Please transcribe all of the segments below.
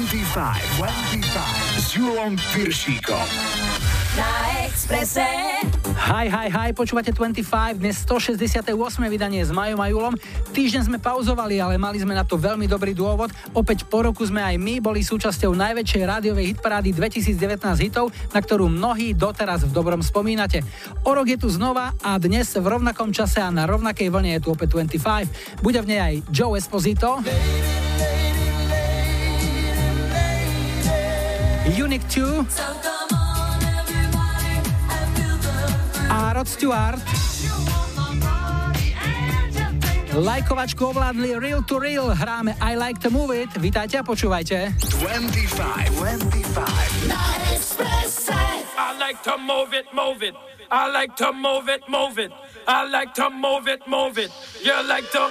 25, 25 s Julom počúvate 25, dnes 168. vydanie s Majom a Julom. Týždeň sme pauzovali, ale mali sme na to veľmi dobrý dôvod. Opäť po roku sme aj my boli súčasťou najväčšej rádiovej hitparády 2019 hitov, na ktorú mnohí doteraz v dobrom spomínate. O rok je tu znova a dnes v rovnakom čase a na rovnakej vlne je tu opäť 25. Bude v nej aj Joe Esposito. Unique 2 a Rod Stewart. Lajkovačku ovládli Real to Real, hráme I Like to Move It. Vítajte a počúvajte. 25, 25. I like to move it, move it. I like to move it, move it. I like to move it, move it. You like to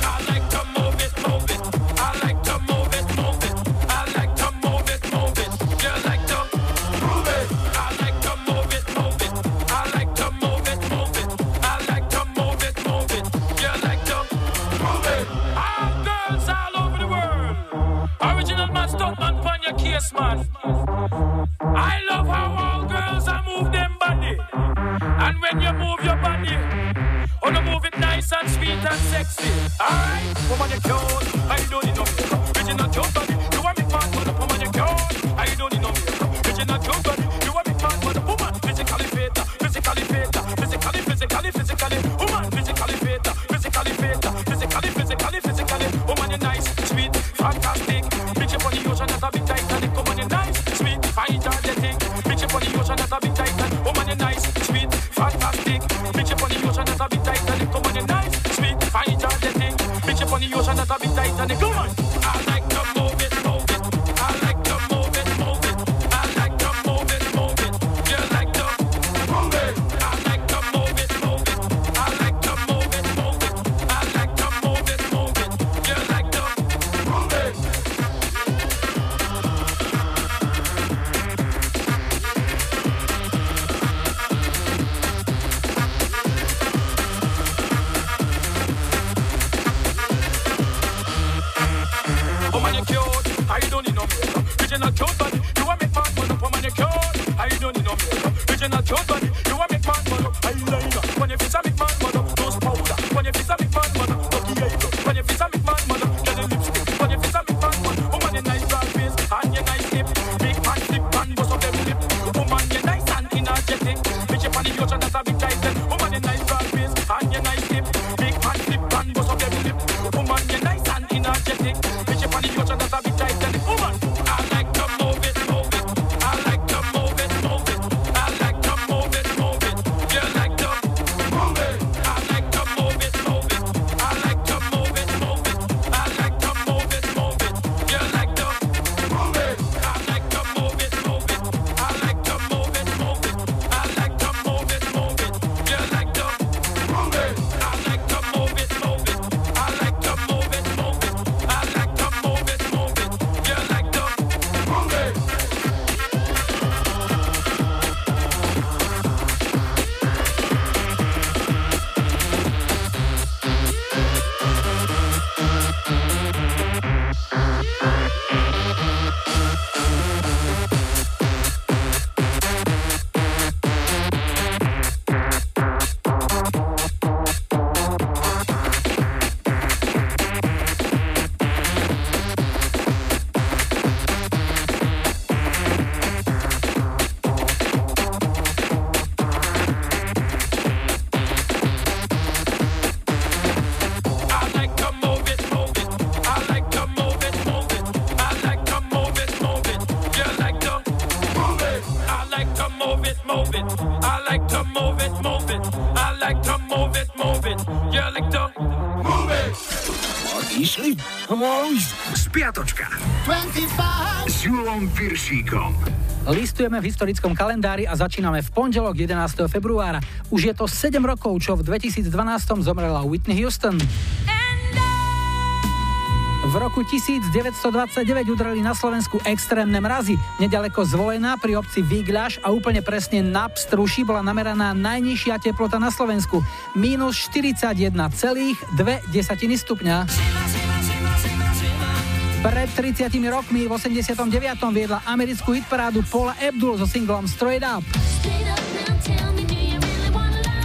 Your man. I love how all girls are move them body. And when you move your body, oh, you move it nice and sweet and sexy. Alright, woman, you cute. I don't need no makeup. Original cute body. You want me man, but woman, you cute. I don't need Spiatočka 25. s Julom Piršíkom. Listujeme v historickom kalendári a začíname v pondelok 11. februára. Už je to 7 rokov, čo v 2012 zomrela Whitney Houston. V roku 1929 udreli na Slovensku extrémne mrazy. Nedaleko zvolená pri obci Vigľaš a úplne presne na Pstruši bola nameraná najnižšia teplota na Slovensku. Minus 41,2 stupňa. Pred 30 rokmi v 89. viedla americkú hitparádu Paula Abdul so singlom Straight Up.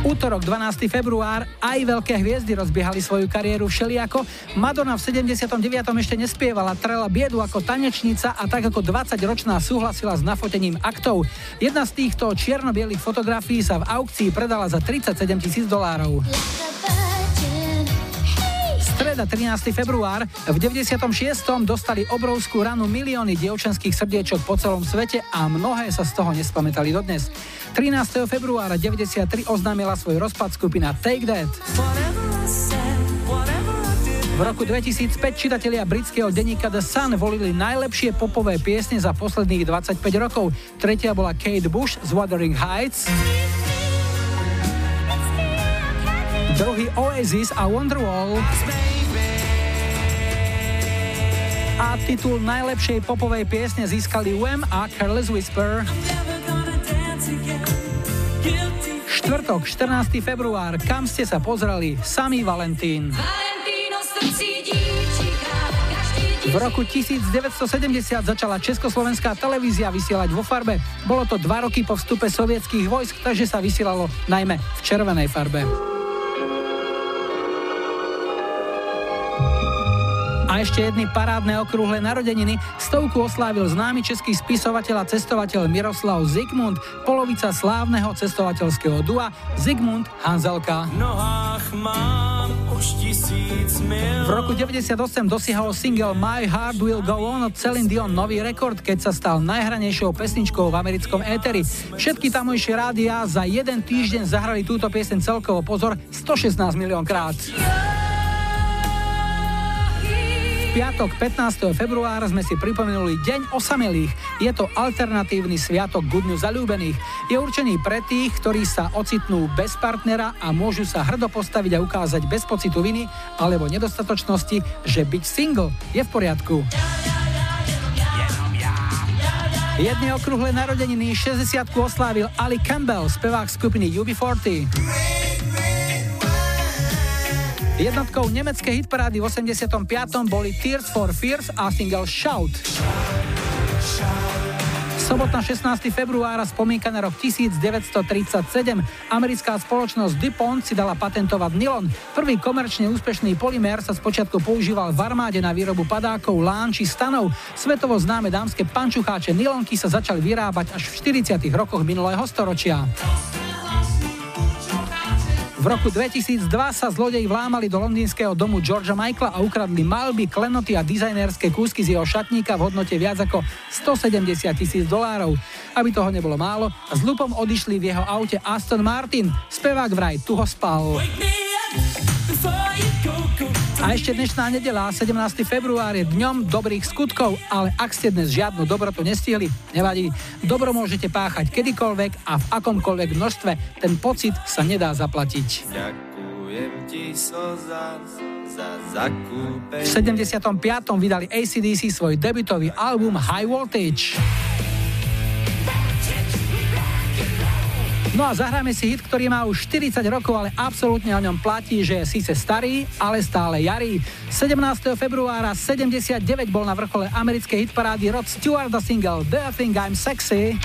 Útorok 12. február aj veľké hviezdy rozbiehali svoju kariéru všeliako. Madonna v 79. ešte nespievala, trela biedu ako tanečnica a tak ako 20-ročná súhlasila s nafotením aktov. Jedna z týchto čierno-bielých fotografií sa v aukcii predala za 37 tisíc dolárov. Streda 13. február. V 96. dostali obrovskú ranu milióny dievčenských srdiečok po celom svete a mnohé sa z toho nespamätali dodnes. 13. februára 93 oznámila svoj rozpad skupina Take That. V roku 2005 čitatelia britského denníka The Sun volili najlepšie popové piesne za posledných 25 rokov. Tretia bola Kate Bush z Wuthering Heights. Druhý Oasis a Wonderwall. A titul najlepšej popovej piesne získali Wham a Careless Whisper. Štvrtok, 14. február, kam ste sa pozreli? Samý Valentín. V roku 1970 začala Československá televízia vysielať vo farbe. Bolo to dva roky po vstupe sovietských vojsk, takže sa vysielalo najmä v červenej farbe. A ešte jedny parádne okrúhle narodeniny. Stovku oslávil známy český spisovateľ a cestovateľ Miroslav Zigmund, polovica slávneho cestovateľského dua Zigmund Hanzelka. V roku 98 dosiahol single My Heart Will Go On od Celine Dion nový rekord, keď sa stal najhranejšou pesničkou v americkom éteri. Všetky tamojšie rádia za jeden týždeň zahrali túto piesen celkovo pozor 116 milión krát. Yeah! Piatok 15. februára sme si pripomenuli Deň osamelých. Je to alternatívny sviatok Good News zalúbených. Je určený pre tých, ktorí sa ocitnú bez partnera a môžu sa hrdo postaviť a ukázať bez pocitu viny alebo nedostatočnosti, že byť single je v poriadku. Jedný okrúhle narodeniny 60 oslávil Ali Campbell, spevák skupiny UB40. Jednotkou nemeckej hitparády v 85. boli Tears for Fears a single Shout. Sobotná 16. februára spomínka na rok 1937. Americká spoločnosť DuPont si dala patentovať nylon. Prvý komerčne úspešný polymér sa spočiatku používal v armáde na výrobu padákov, lán či stanov. Svetovo známe dámske pančucháče nylonky sa začali vyrábať až v 40. rokoch minulého storočia. V roku 2002 sa zlodej vlámali do londýnskeho domu Georgia Michaela a ukradli malby, klenoty a dizajnerské kúsky z jeho šatníka v hodnote viac ako 170 tisíc dolárov. Aby toho nebolo málo, s lupom odišli v jeho aute Aston Martin. Spevák vraj tu ho spal. A ešte dnešná nedela, 17. február je dňom dobrých skutkov, ale ak ste dnes žiadnu dobrotu nestihli, nevadí. Dobro môžete páchať kedykoľvek a v akomkoľvek množstve. Ten pocit sa nedá zaplatiť. V 75. vydali ACDC svoj debutový album High Voltage. No a zahráme si hit, ktorý má už 40 rokov, ale absolútne o ňom platí, že je síce starý, ale stále jarý. 17. februára 79 bol na vrchole americkej hitparády Rod Stewart a single You Think I'm Sexy?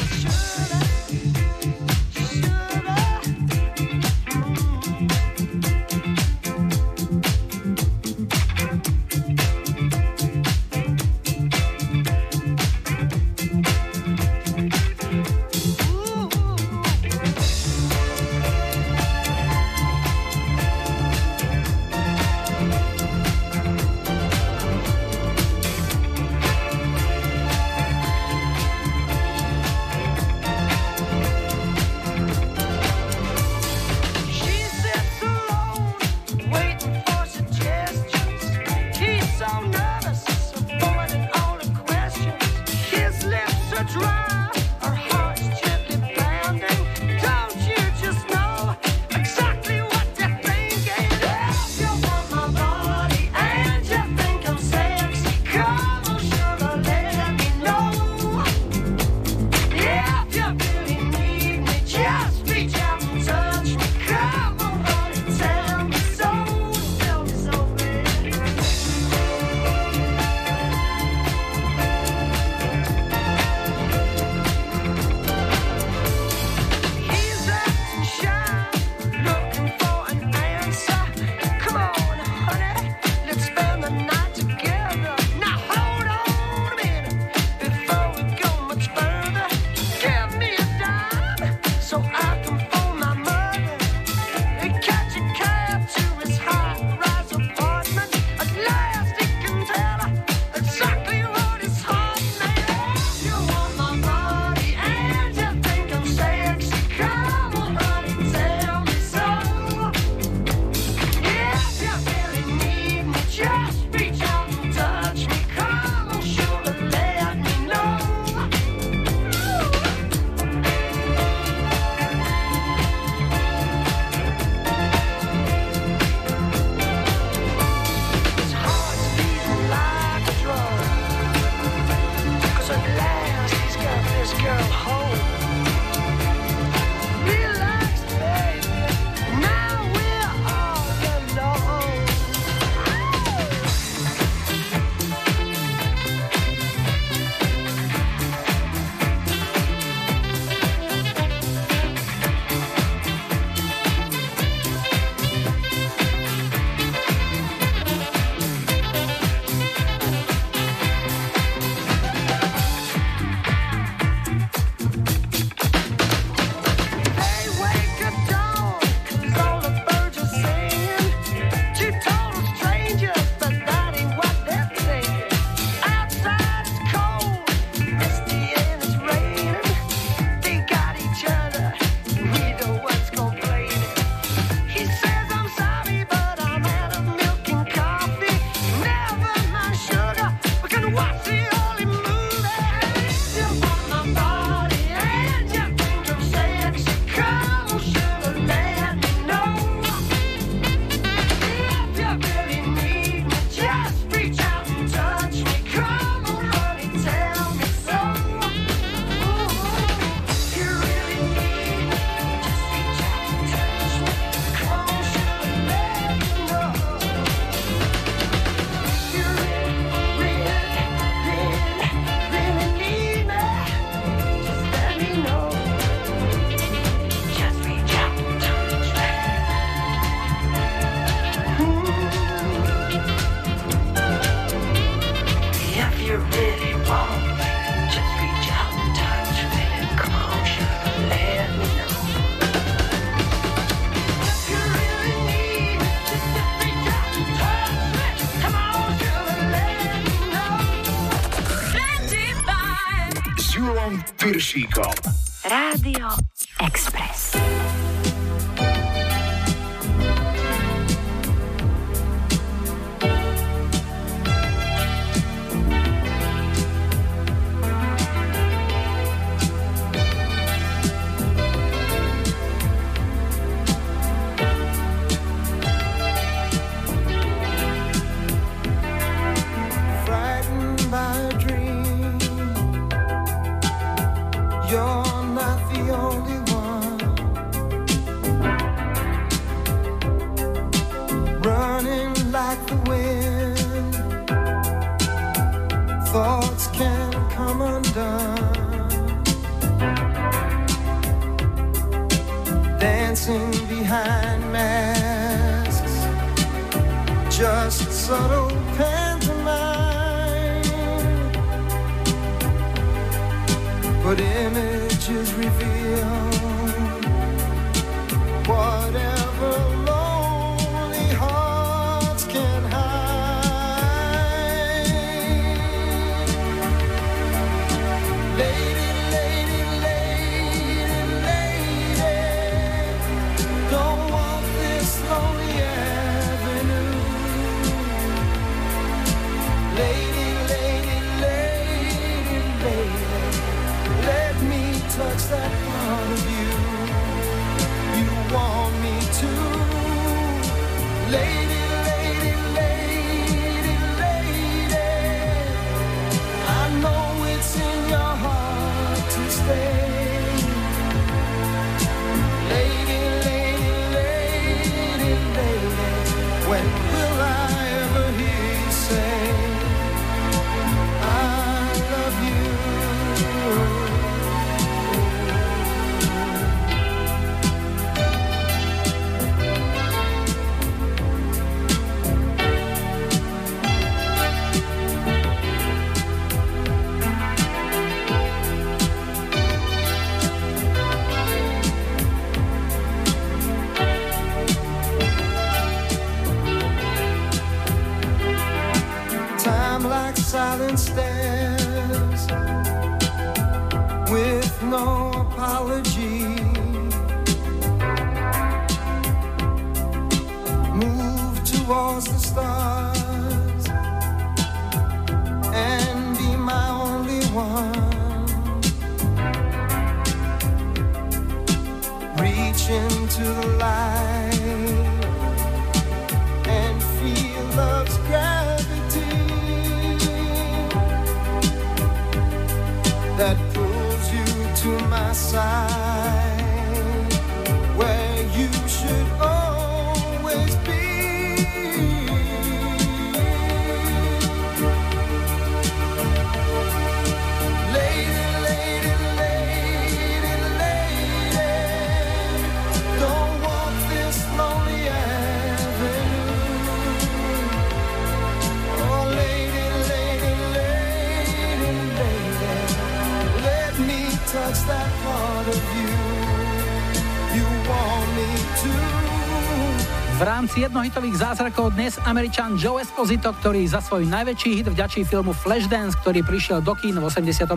V rámci jednohitových zázrakov dnes Američan Joe Esposito, ktorý za svoj najväčší hit vďačí filmu Flashdance, ktorý prišiel do kín v 83.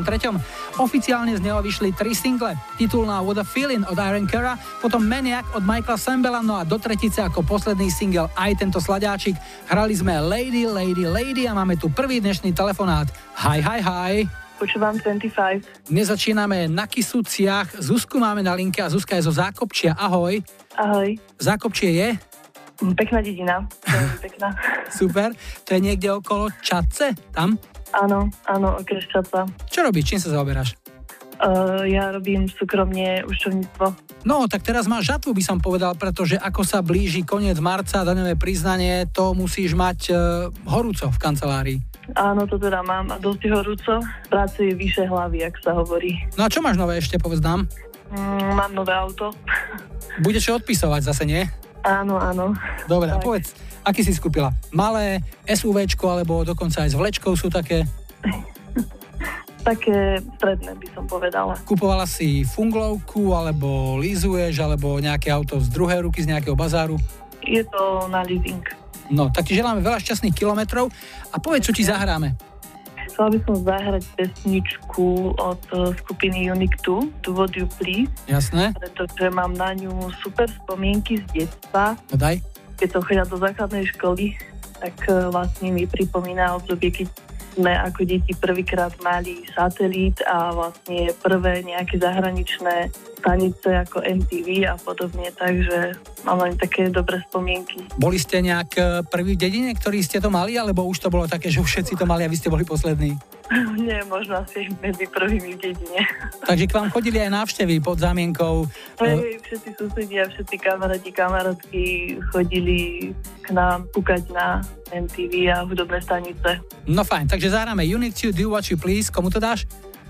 Oficiálne z neho vyšli tri single. Titulná What a Feeling od Aaron Kera, potom Maniac od Michaela Sambela, no a do tretice ako posledný single aj tento sladáčik. Hrali sme Lady, Lady, Lady a máme tu prvý dnešný telefonát. Hi, hi, hi. Počúvam 25. Dnes začíname na Kisúciach. Zuzku máme na linke a Zuzka je zo Zákopčia. Ahoj. Ahoj. Zákopčie je? Mm, pekná dedina. pekná. Super. To je niekde okolo Čace? Tam? Áno, áno, okres Čaca. Čo robíš? Čím sa zaoberáš? Uh, ja robím súkromne ušťovníctvo. No, tak teraz máš žatvu, by som povedal, pretože ako sa blíži koniec marca, daňové priznanie, to musíš mať uh, horúco v kancelárii. Áno, to teda mám a dosť horúco. Práce je vyše hlavy, ak sa hovorí. No a čo máš nové ešte, povedz nám? Mm, mám nové auto. Budeš odpisovať zase, nie? Áno, áno. Dobre, tak. a povedz, aký si skúpila? Malé, SUVčko, alebo dokonca aj s vlečkou sú také? také stredné by som povedala. Kupovala si funglovku, alebo lízuješ, alebo nejaké auto z druhej ruky, z nejakého bazáru? Je to na leasing. No, tak ti želáme veľa šťastných kilometrov a povedz, čo ti zahráme. Chcela by som zahrať pesničku od eh, skupiny 2, To What You Please. Jasné. Pretože mám na ňu super spomienky z detstva. No daj. Keď som chodila do základnej školy, tak eh, vlastne mi pripomína obdobie, keď sme ako deti prvýkrát mali satelít a vlastne prvé nejaké zahraničné stanice ako MTV a podobne, takže mám len také dobré spomienky. Boli ste nejak eh, prvý v dedine, ktorí ste to mali, alebo už to bolo také, že všetci to mali a vy ste boli poslední? Nie, možno asi medzi prvými v dedine. Takže k vám chodili aj návštevy pod zámienkou? Hej, všetci susedia, všetci kamaráti, kamarátky chodili k nám kúkať na MTV a hudobné stanice. No fajn, takže zahráme Unit to Do What You Please. Komu to dáš?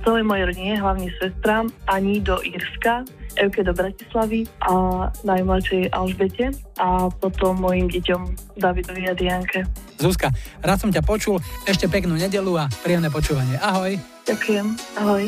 Celej mojej rodine, hlavne sestrám, Ani do Írska, Evke do Bratislavy a najmladšej Alžbete a potom mojim deťom Davidovi a Dianke. Zuzka, rád som ťa počul, ešte peknú nedelu a príjemné počúvanie. Ahoj. Ďakujem, ahoj.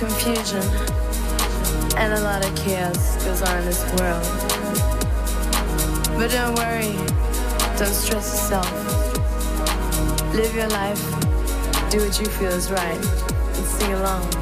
confusion and a lot of chaos goes on in this world. But don't worry, don't stress yourself. Live your life, do what you feel is right, and sing along.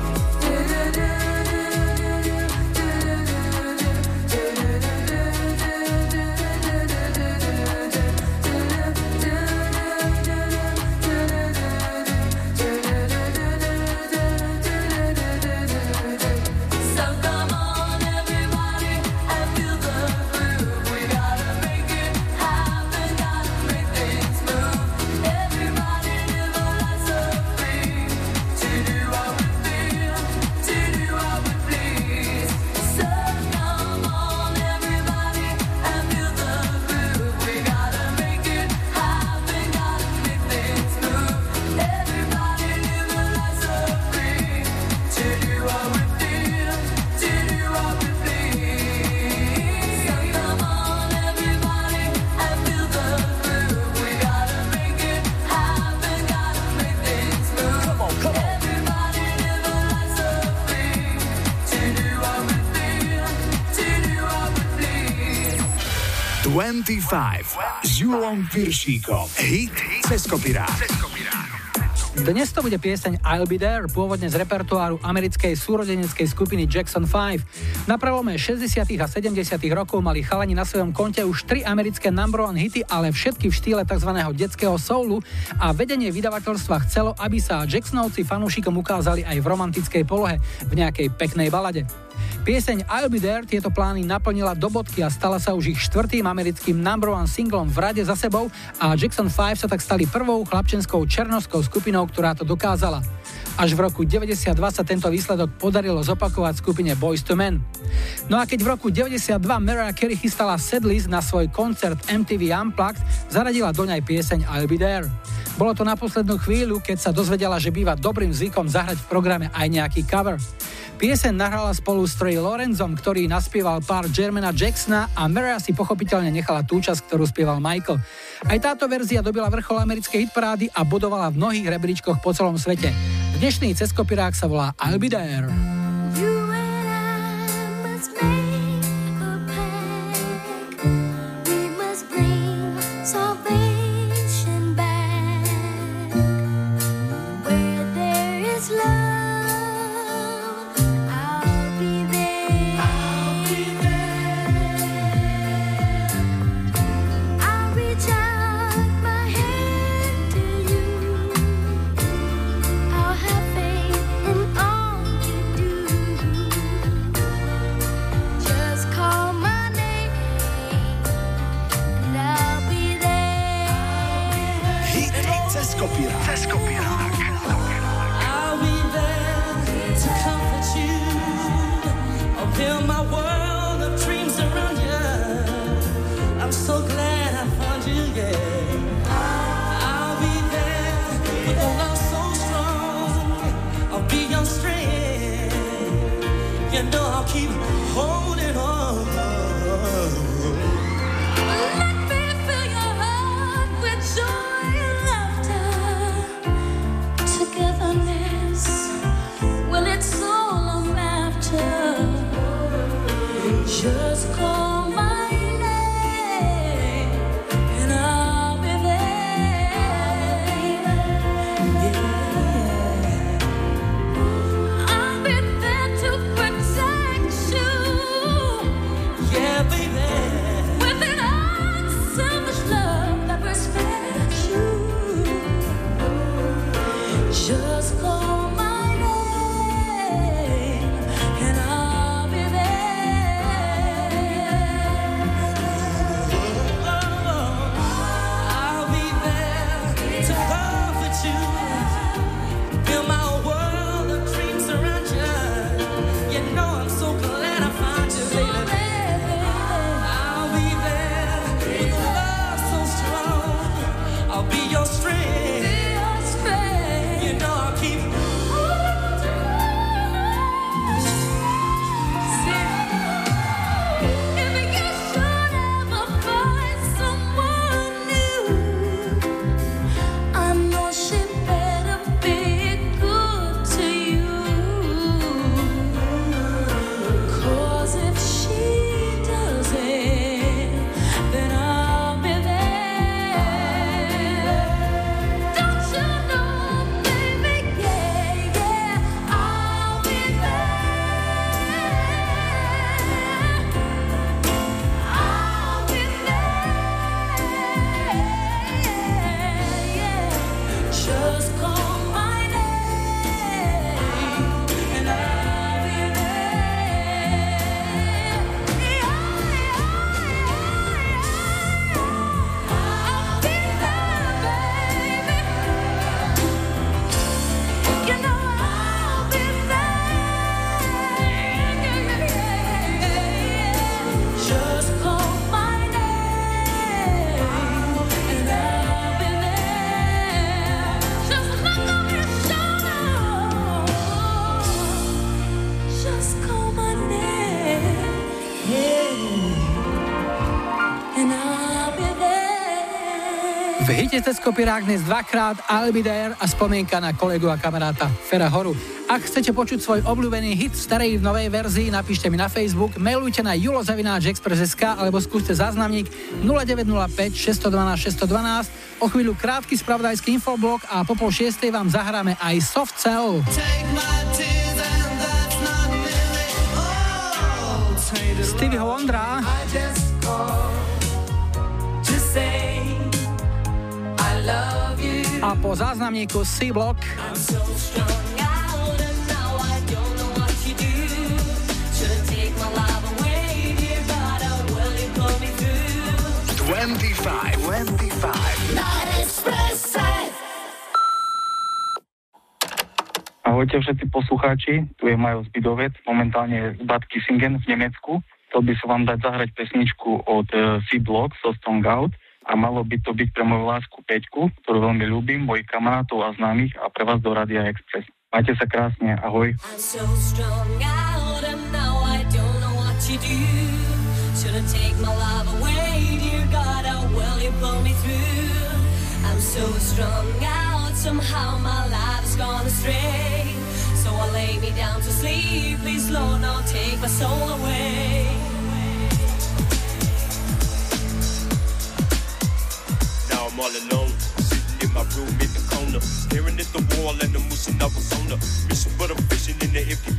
25 s Julom Piršíkom. Hit cez kopirát. Dnes to bude pieseň I'll Be There, pôvodne z repertoáru americkej súrodeneckej skupiny Jackson 5. Na prelome 60. a 70. rokov mali chalani na svojom konte už tri americké number one hity, ale všetky v štýle tzv. detského soulu a vedenie vydavateľstva chcelo, aby sa Jacksonovci fanúšikom ukázali aj v romantickej polohe, v nejakej peknej balade. Pieseň I'll Be There tieto plány naplnila do bodky a stala sa už ich štvrtým americkým number one singlom v rade za sebou a Jackson 5 sa tak stali prvou chlapčenskou černoskou skupinou, ktorá to dokázala. Až v roku 92 sa tento výsledok podarilo zopakovať skupine Boys to Men. No a keď v roku 92 Mariah Carey chystala setlist na svoj koncert MTV Unplugged, zaradila do nej pieseň I'll Be There. Bolo to na poslednú chvíľu, keď sa dozvedela, že býva dobrým zvykom zahrať v programe aj nejaký cover. Piesen nahrala spolu s Trey Lorenzom, ktorý naspieval pár Jermana Jacksona a Mariah si pochopiteľne nechala tú časť, ktorú spieval Michael. Aj táto verzia dobila vrchol americkej hitparády a budovala v mnohých rebríčkoch po celom svete. Dnešný ceskopirák sa volá I'll Be There. Kopirák dnes dvakrát there a spomienka na kolegu a kamaráta Fera Horu. Ak chcete počuť svoj obľúbený hit v starej v novej verzii, napíšte mi na Facebook, mailujte na julozavináčexpress.sk alebo skúste záznamník 0905 612 612. O chvíľu krátky spravodajský infoblok a po pol šiestej vám zahráme aj Soft Cell. Stevieho Wondra. A po záznamníku C-Block. Ahojte všetci poslucháči, tu je Majo Zbidovec, momentálne z Bad Kissingen v Nemecku. Chcel by som vám dať zahrať pesničku od uh, C-Block so Strong Out a malo by to byť pre moju lásku Peťku, ktorú veľmi ľúbim, mojich kamarátov a známych a pre vás do Radia Express. Majte sa krásne, ahoj. I'm so now I lay me down to sleep, please Lord, don't take my soul away. All alone, my room in the corner, staring at the wall and the moose I on the mission, but I'm fishing in the empty.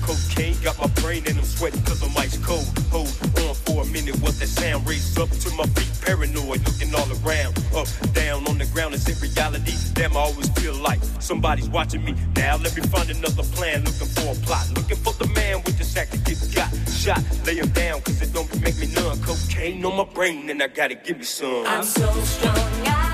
Cocaine got my brain and I'm sweating cause I'm ice cold. Hold on for a minute, what that sound? Raised up to my feet, paranoid, looking all around. Up, down, on the ground, reality? Damn, I always feel like somebody's watching me. Now let me find another plan, looking for a plot. Looking for the man with the sack that gets got. Shot, lay him down cause it don't make me. Cocaine on my brain and I gotta give me some. I'm so strong out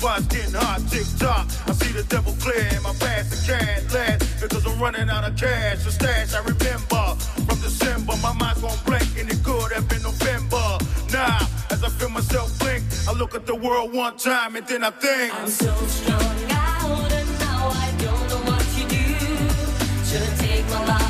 spot's getting hot. Tick tock, I see the devil clear in my past. I can't last because I'm running out of cash. The stash I remember from December. My mind's gone blank and it could have been November. Now, as I feel myself blink, I look at the world one time and then I think. I'm so strong out and now I don't know what to do. Shouldn't take my life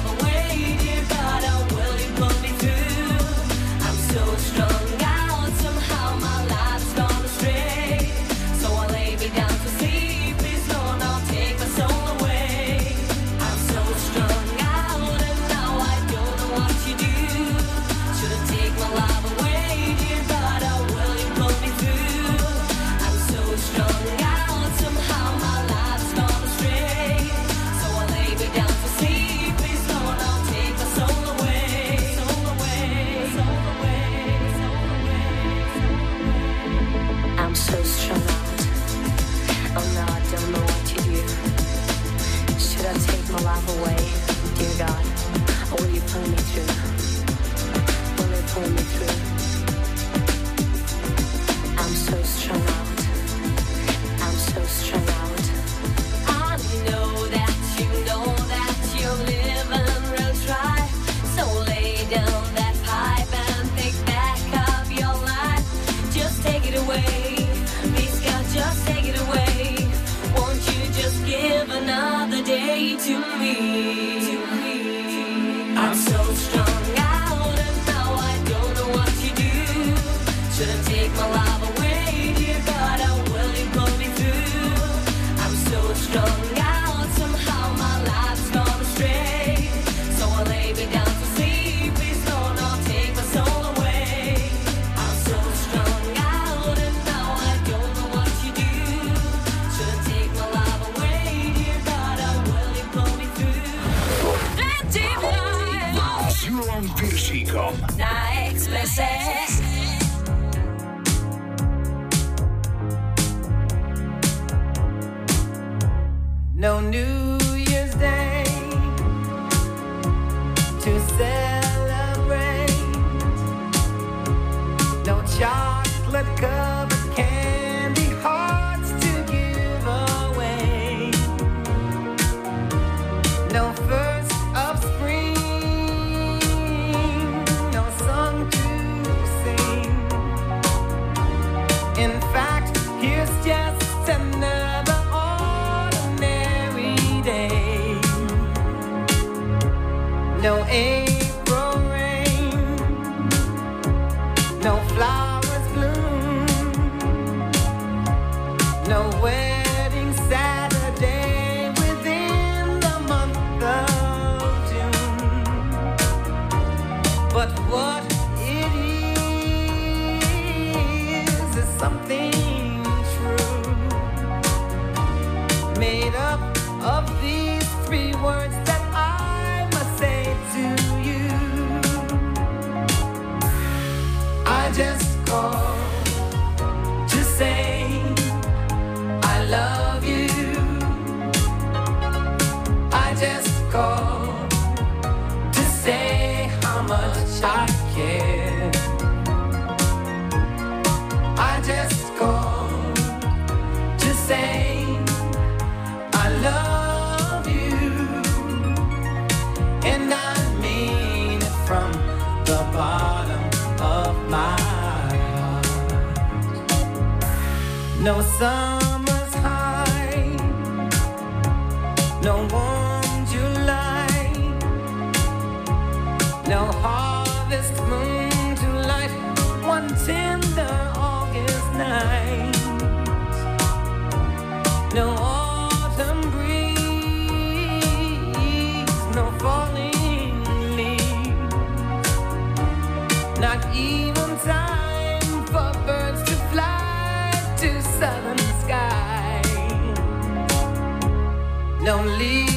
No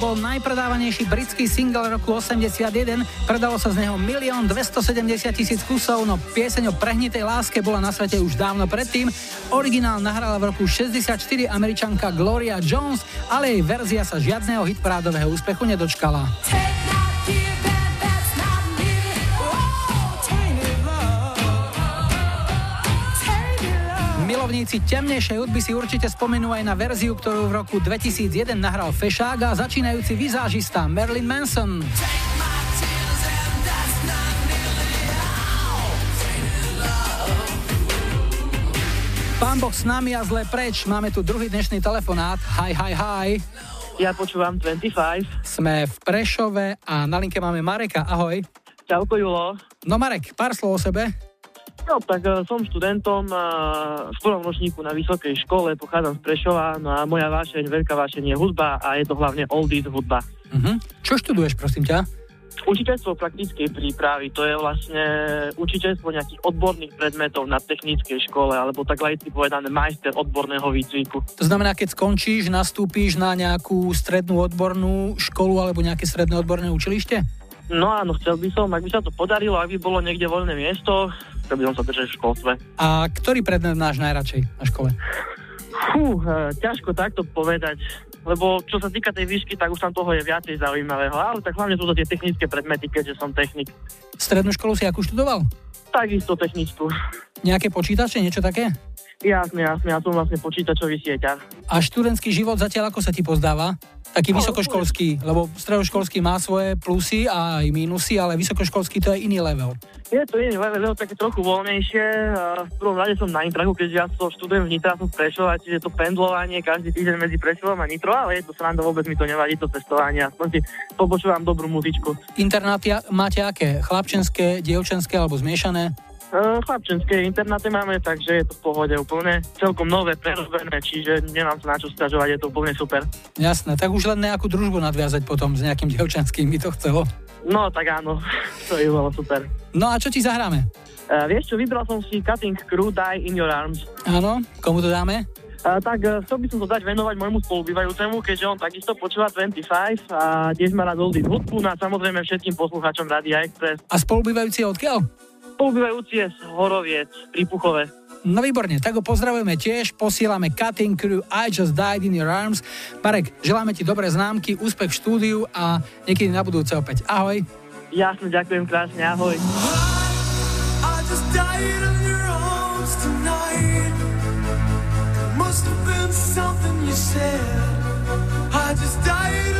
bol najpredávanejší britský single roku 81, predalo sa z neho 1 270 tisíc kusov, no pieseň o prehnitej láske bola na svete už dávno predtým. Originál nahrala v roku 64 američanka Gloria Jones, ale jej verzia sa žiadneho hitparádového úspechu nedočkala. Milovníci temnejšej hudby si určite spomenú aj na verziu, ktorú v roku 2001 nahral Fešák a začínajúci vizážista Marilyn Manson. Pán Boh s nami a zle preč. Máme tu druhý dnešný telefonát. Hi, hi, hi. Ja počúvam 25. Sme v Prešove a na linke máme Mareka. Ahoj. Čauko, Julo. No Marek, pár slov o sebe. No, tak uh, som študentom uh, v prvom ročníku na vysokej škole, pochádzam z Prešova, no a moja vášeň, veľká vášeň je hudba a je to hlavne oldies hudba. Uh-huh. Čo študuješ, prosím ťa? Učiteľstvo praktickej prípravy, to je vlastne učiteľstvo nejakých odborných predmetov na technickej škole, alebo tak laicky povedané majster odborného výcviku. To znamená, keď skončíš, nastúpíš na nejakú strednú odbornú školu alebo nejaké stredné odborné učilište? No áno, chcel by som, ak by sa to podarilo, ak by bolo niekde voľné miesto, chcel by som sa držať v školstve. A ktorý predmet máš najradšej na škole? Fú, e, ťažko takto povedať, lebo čo sa týka tej výšky, tak už tam toho je viacej zaujímavého, ale tak hlavne sú to tie technické predmety, keďže som technik. Strednú školu si akú študoval? Takisto technickú. Nejaké počítače, niečo také? Jasne, jasne, ja som vlastne počítačový sieťar. A študentský život zatiaľ ako sa ti pozdáva? Taký vysokoškolský, lebo stredoškolský má svoje plusy a aj mínusy, ale vysokoškolský to je iný level. Je to iný level, také trochu voľnejšie. V prvom rade som na Intraku, keďže ja to študujem v Nitra, som z Prešova, čiže to pendlovanie každý týždeň medzi Prešovom a Nitro, ale je to sranda, vôbec mi to nevadí, to cestovanie, aspoň si popočúvam dobrú muzičku. Internáty máte aké? Chlapčenské, dievčenské alebo zmiešané? Uh, chlapčenské internáty máme, takže je to v pohode úplne celkom nové, prerobené, čiže nemám sa na čo stiažovať, je to úplne super. Jasné, tak už len nejakú družbu nadviazať potom s nejakým dievčenským by to chcelo. No tak áno, to je bolo super. No a čo ti zahráme? Uh, vieš čo, vybral som si Cutting Crew Die in Your Arms. Áno, komu to dáme? Uh, tak uh, chcel by som to dať venovať môjmu spolubývajúcemu, keďže on takisto počúva 25 a tiež má rád oldies hudbu, no a samozrejme všetkým poslucháčom Radia Express. A spolubývajúci je odkiaľ? Spolubývajúci je z Horoviec pri Puchove. No výborne, tak ho pozdravujeme tiež, posielame Cutting Crew I Just Died in Your Arms. Marek, želáme ti dobré známky, úspech v štúdiu a niekedy na budúce opäť. Ahoj. Jasne, ďakujem krásne, ahoj. I just died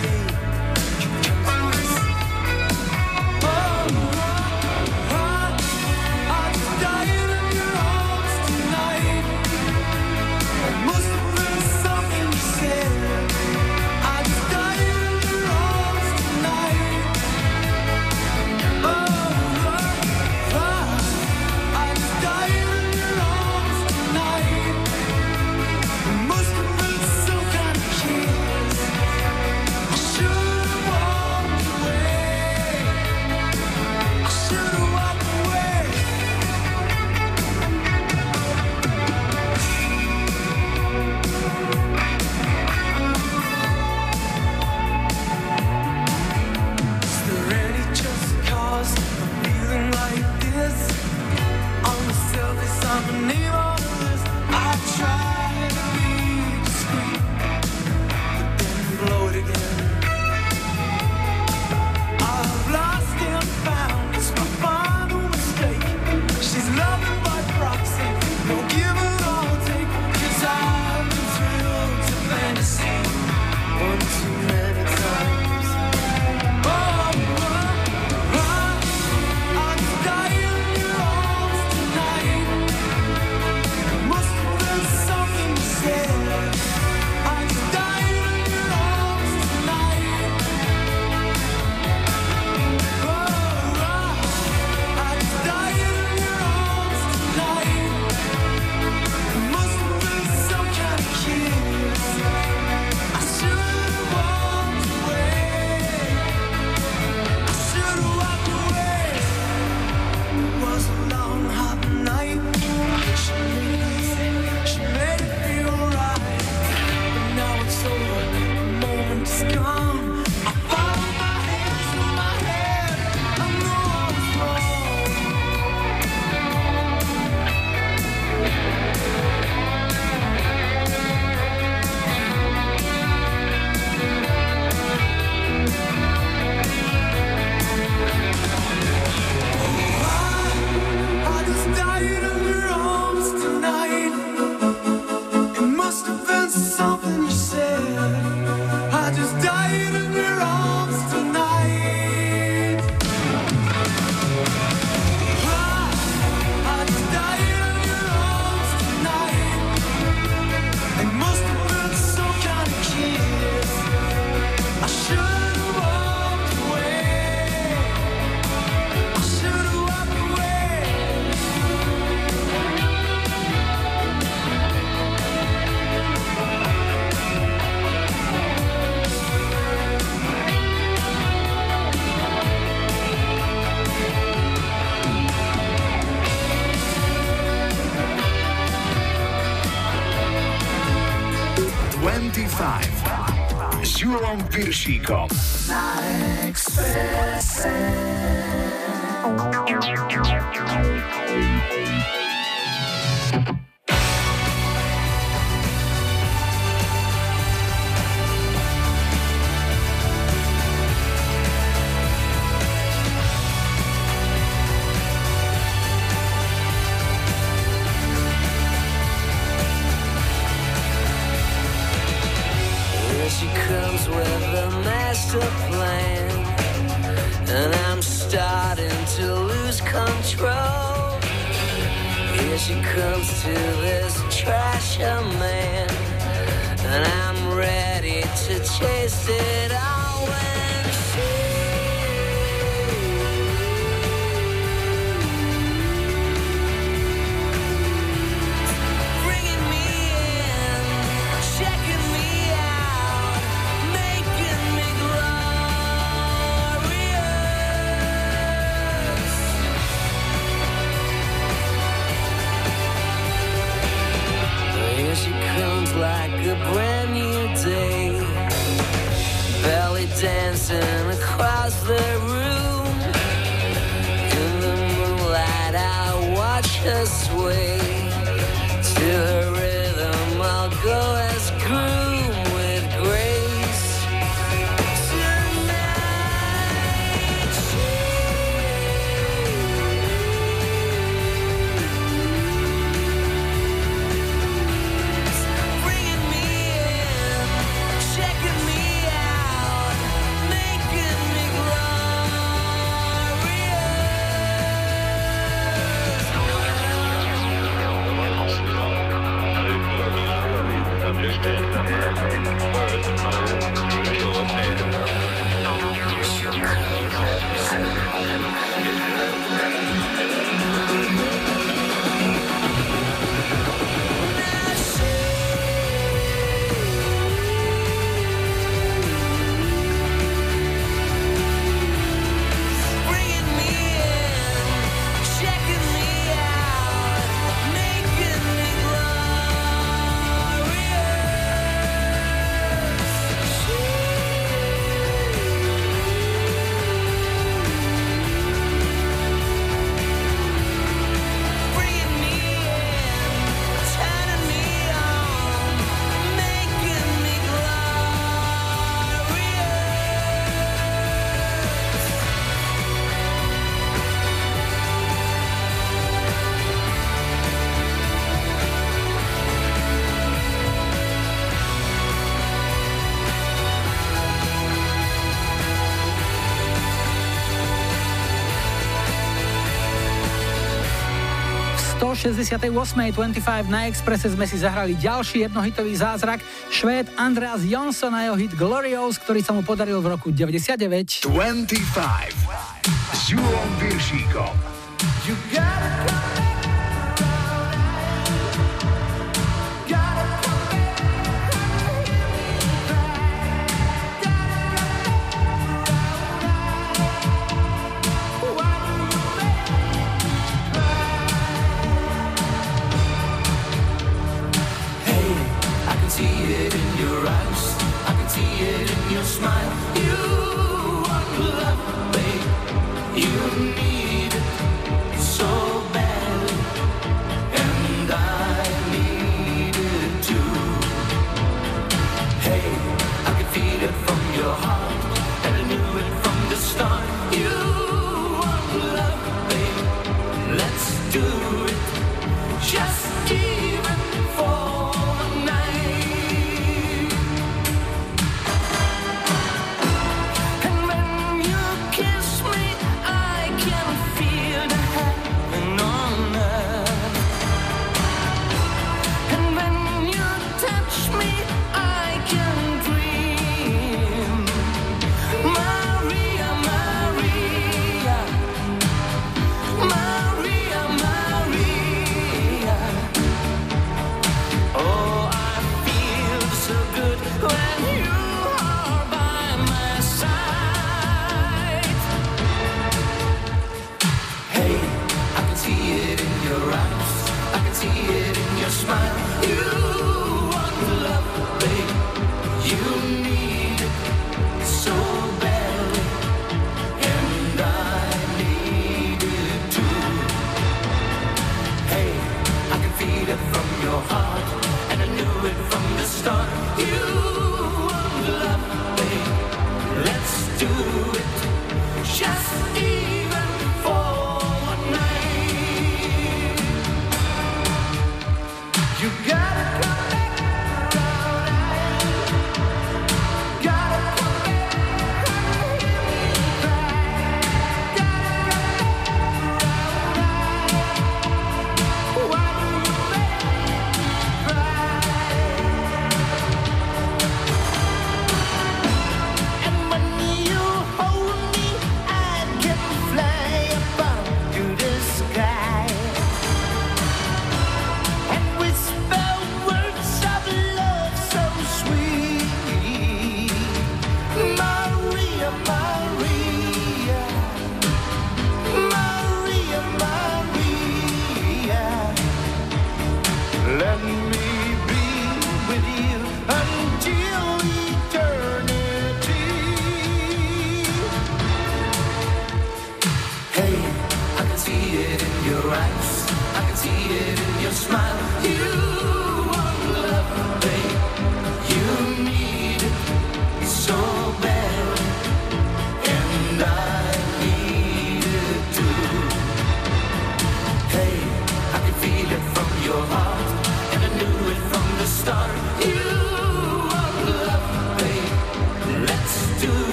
She Comes. 68. 25, na Expresse sme si zahrali ďalší jednohitový zázrak, švéd Andreas Jonsson a jeho hit Glorious, ktorý sa mu podaril v roku 99. 25 s Júlom You got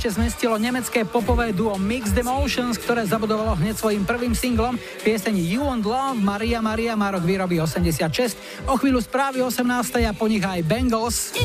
ešte zmestilo nemecké popové duo Mixed Emotions, ktoré zabudovalo hneď svojim prvým singlom pieseň You and Love Maria Maria má rok výroby 86, o chvíľu správy 18. a po nich aj Bengals.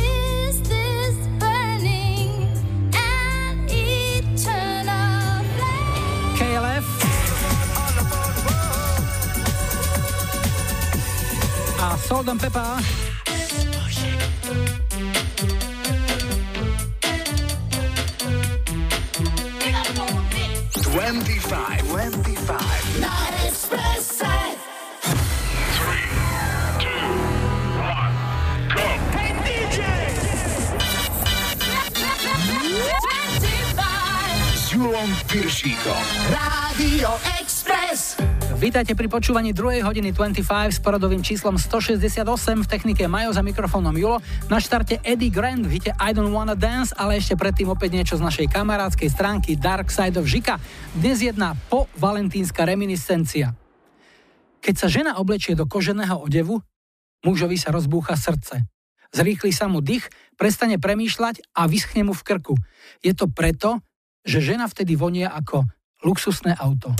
Vítajte pri počúvaní 2. hodiny 25 s poradovým číslom 168 v technike Majo za mikrofónom Julo. Na štarte Eddie Grant v hite I Don't Wanna Dance, ale ešte predtým opäť niečo z našej kamarádskej stránky Dark Side of Žika. Dnes jedna po reminiscencia. Keď sa žena oblečie do koženého odevu, mužovi sa rozbúcha srdce. Zrýchli sa mu dých, prestane premýšľať a vyschne mu v krku. Je to preto, že žena vtedy vonia ako luxusné auto.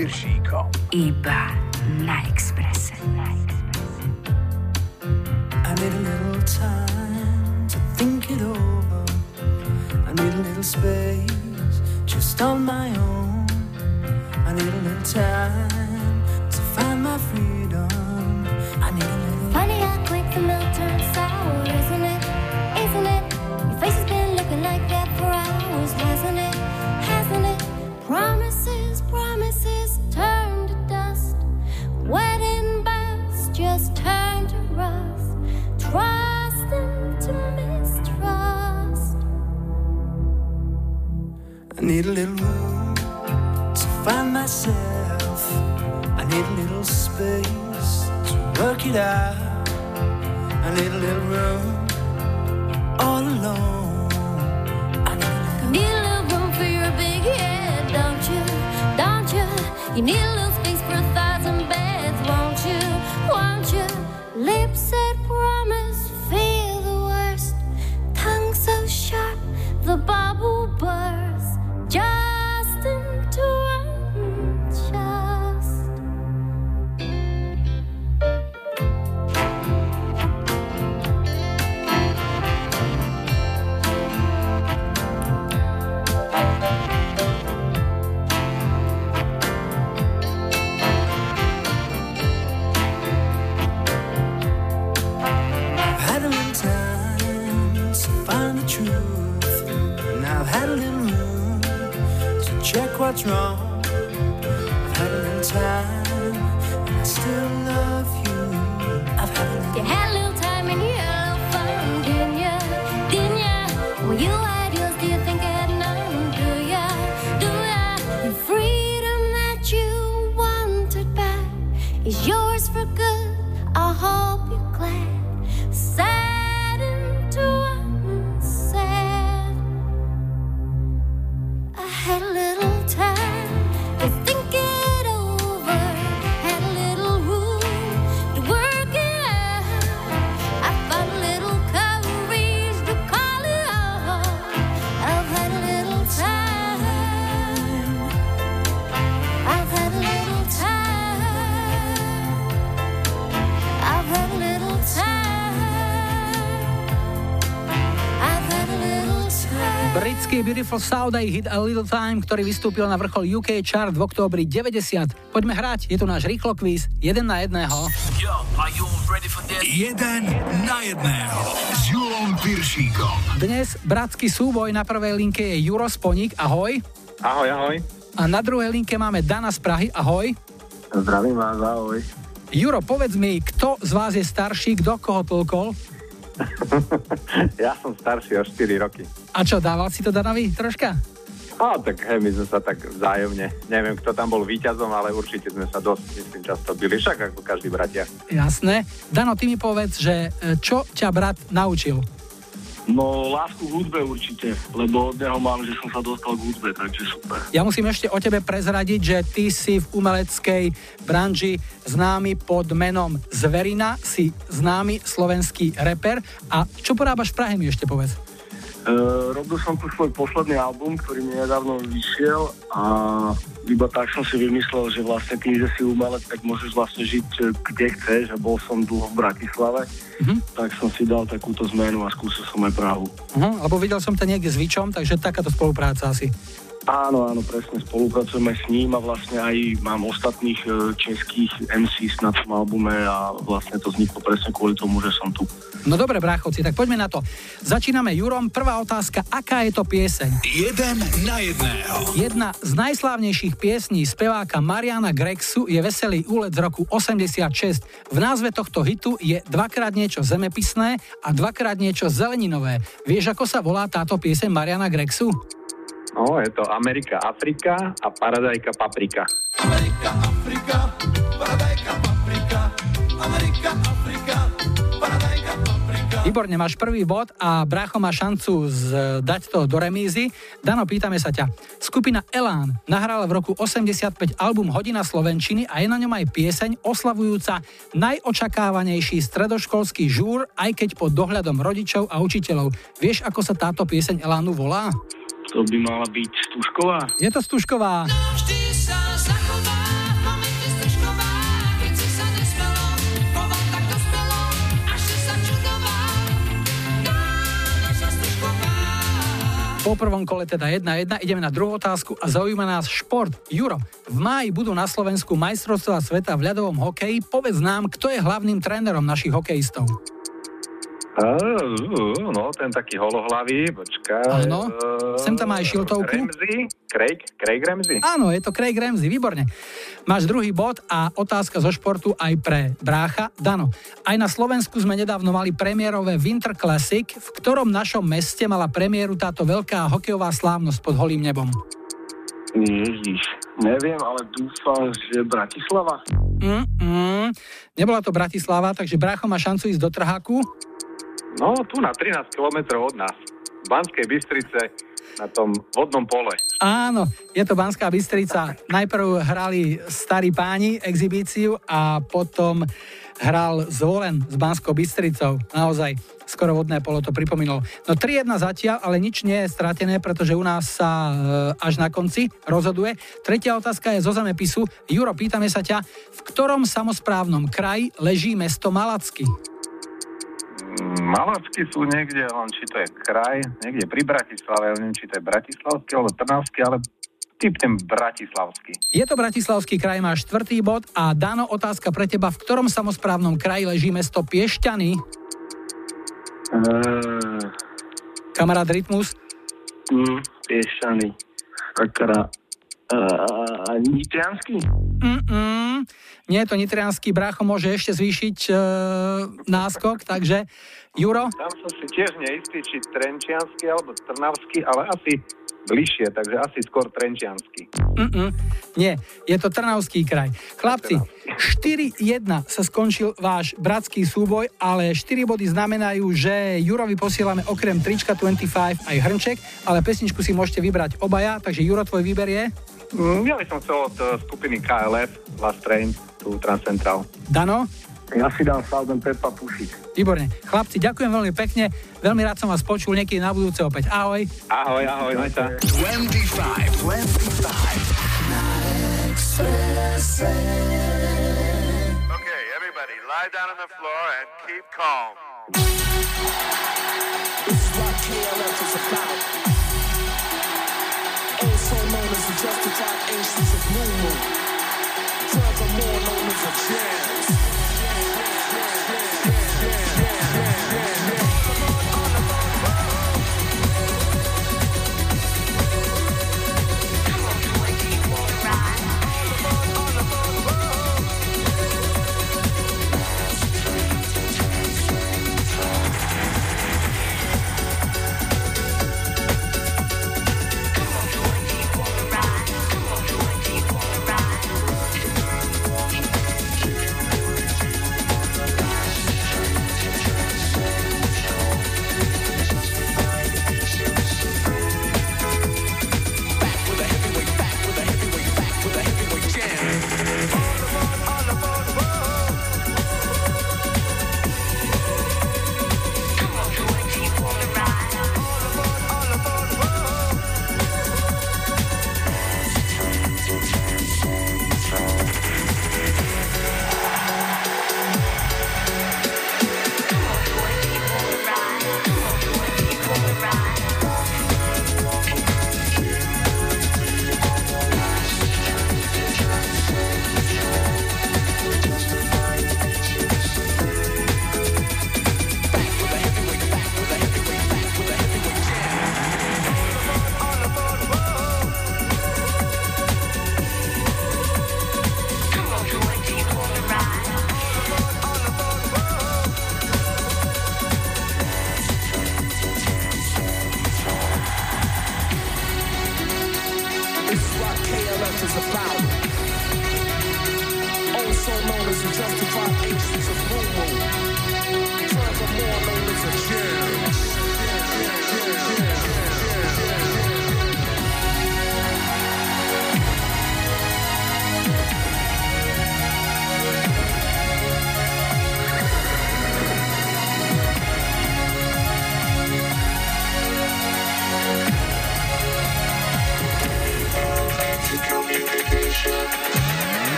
Piršíkom. Iba Beautiful South a hit A Little Time, ktorý vystúpil na vrchol UK chart v októbri 90. Poďme hrať, je tu náš rýchlo kvíz, jeden na jedného. Jeden na jedného s Julom Piršíkom. Dnes bratský súboj na prvej linke je Juro Sponík, ahoj. Ahoj, ahoj. A na druhej linke máme Dana z Prahy, ahoj. Zdravím vás, ahoj. Juro, povedz mi, kto z vás je starší, kto koho tlkol? Ja som starší o 4 roky. A čo, dával si to Danovi troška? A tak hej, my sme sa tak vzájomne, neviem, kto tam bol víťazom, ale určite sme sa dosť, myslím, často byli, však ako každý bratia. Jasné. Dano, ty mi povedz, že e, čo ťa brat naučil? No, lásku k hudbe určite, lebo od neho mám, že som sa dostal k hudbe, takže super. Ja musím ešte o tebe prezradiť, že ty si v umeleckej branži známy pod menom Zverina, si známy slovenský reper. A čo porábaš v Prahe mi ešte povedz? Uh, robil som tu svoj posledný album, ktorý mi nedávno vyšiel a iba tak som si vymyslel, že vlastne tým, že si umelec, tak môžeš vlastne žiť eh, kde chceš a bol som dlho v Bratislave, Mhm. tak som si dal takúto zmenu a skúsil som aj Prahu. Uh-huh, lebo videl som ťa niekde s Vičom, takže takáto spolupráca asi. Áno, áno, presne, spolupracujeme s ním a vlastne aj mám ostatných eh, českých MCs na tom albume a vlastne to vzniklo presne kvôli tomu, že som tu. No dobre, bráchovci, tak poďme na to. Začíname Jurom. Prvá otázka, aká je to pieseň? Jeden na jedného. Jedna z najslávnejších piesní speváka Mariana Grexu je Veselý úlet z roku 86. V názve tohto hitu je dvakrát niečo zemepisné a dvakrát niečo zeleninové. Vieš, ako sa volá táto pieseň Mariana Grexu? No, je to Amerika, Afrika a Paradajka, Paprika. Výborne, máš prvý bod a brácho má šancu dať to do remízy. Dano, pýtame sa ťa. Skupina Elán nahrala v roku 85 album Hodina Slovenčiny a je na ňom aj pieseň oslavujúca najočakávanejší stredoškolský žúr, aj keď pod dohľadom rodičov a učiteľov. Vieš, ako sa táto pieseň Elánu volá? To by mala byť Stužková? Je to Stužková. Po prvom kole teda 1-1, ideme na druhú otázku a zaujíma nás šport. Juro, v máji budú na Slovensku majstrovstvá sveta v ľadovom hokeji. Povedz nám, kto je hlavným trénerom našich hokejistov. No, ten taký holohlavý, počkaj. Áno, sem tam aj šiltovku. Ramsey, Craig, Craig Ramsey. Áno, je to Craig Ramsey, výborne. Máš druhý bod a otázka zo športu aj pre brácha. Dano, aj na Slovensku sme nedávno mali premiérové Winter Classic, v ktorom našom meste mala premiéru táto veľká hokejová slávnosť pod holým nebom. Ježiš, neviem, ale dúfam, že Bratislava. Mm-mm. Nebola to Bratislava, takže brácho má šancu ísť do trháku. No, tu na 13 km od nás. V Banskej Bystrice na tom vodnom pole. Áno, je to Banská Bystrica. Najprv hrali starí páni exibíciu a potom hral Zvolen s Banskou Bystricou. Naozaj, skoro vodné polo to pripomínalo. No 3-1 zatiaľ, ale nič nie je stratené, pretože u nás sa e, až na konci rozhoduje. Tretia otázka je zo zemepisu. Juro, pýtame sa ťa, v ktorom samozprávnom kraji leží mesto Malacky? Malacky sú niekde, len či to je kraj, niekde pri Bratislave, ale neviem, či to je Bratislavský alebo Trnavský, ale typnem Bratislavský. Je to Bratislavský kraj, má štvrtý bod a Dano, otázka pre teba, v ktorom samozprávnom kraji leží mesto Piešťany? Uh, Kamarát Rytmus? mm, Piešťany. Sakra. Uh, Nitriansky? Mm-mm. Nie je to nitrianský, brácho môže ešte zvýšiť e, náskok, takže Juro? Tam som si tiež neistý, či Trenčiansky alebo Trnavský, ale asi bližšie, takže asi skôr Trenčiansky. Mm-mm. Nie, je to Trnavský kraj. Chlapci, 4-1 sa skončil váš bratský súboj, ale 4 body znamenajú, že Jurovi posielame okrem trička 25 aj hrnček, ale pesničku si môžete vybrať obaja, takže Juro, tvoj výber je? Mm, Ja by som chcel od eh, skupiny KLF, Last Train, tu Transcentral. Dano? Ja si dám and Peppa pušiť. Výborne. Chlapci, ďakujem veľmi pekne. Veľmi rád som vás počul niekedy na budúce opäť. Ahoj. Ahoj, ahoj, maj sa. 25, 25. Okay, everybody, lie down on the floor and keep calm. This is what KLF is about. Also known as the is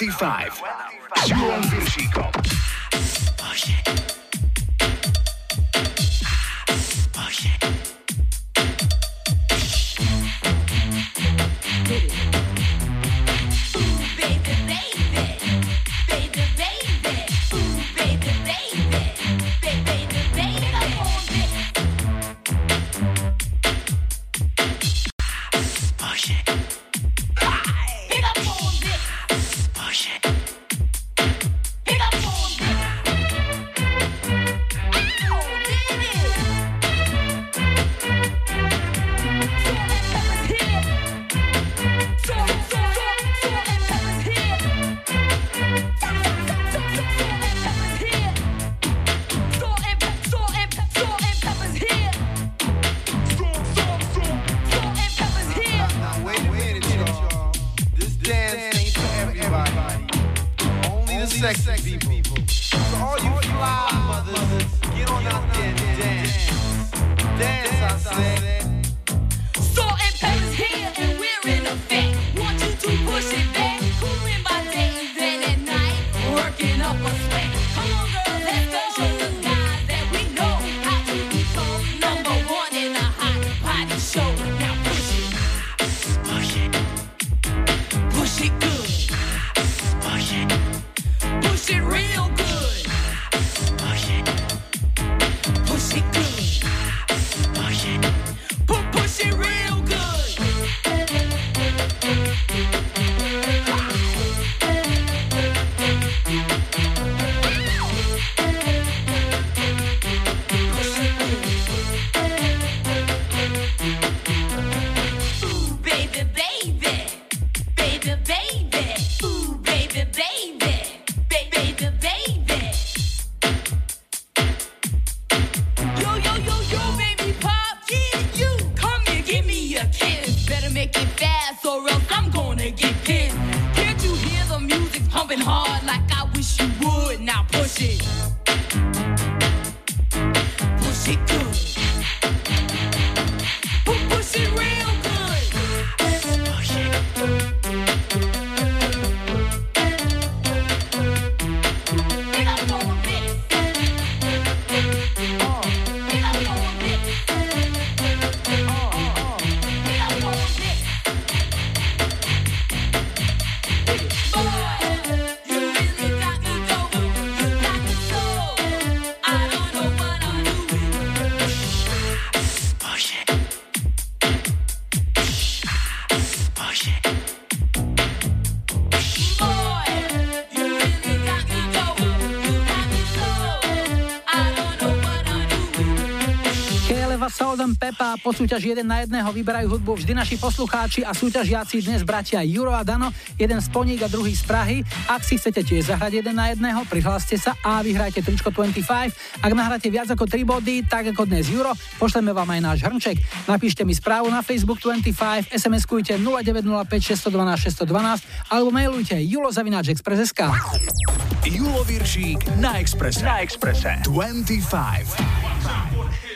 55. Peppa po súťaži jeden na jedného vyberajú hudbu vždy naši poslucháči a súťažiaci dnes bratia Juro a Dano, jeden z Poník a druhý z Prahy. Ak si chcete tiež zahrať jeden na jedného, prihláste sa a vyhrajte tričko 25. Ak nahráte viac ako 3 body, tak ako dnes Juro, pošleme vám aj náš hrnček. Napíšte mi správu na Facebook 25, SMS-kujte 0905 612 612 alebo mailujte julozavináčexpress.sk. Julo Viršík na Exprese. Na Exprese. 25.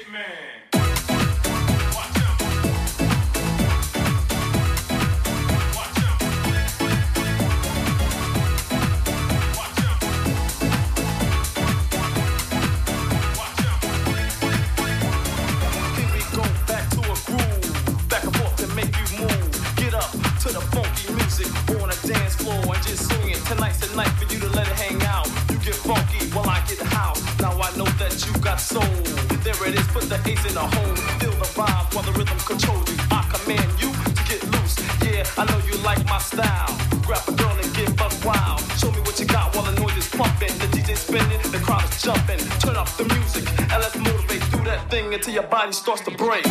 Just swing it. Tonight's the night for you to let it hang out. You get funky while I get house. Now I know that you got soul. There it is, put the ace in the hole. Feel the vibe while the rhythm controls you. I command you to get loose. Yeah, I know you like my style. Grab a girl and get buck wild. Show me what you got while the noise is pumping. The DJ spinning, the crowd is jumping. Turn up the music and let's motivate. Do that thing until your body starts to break.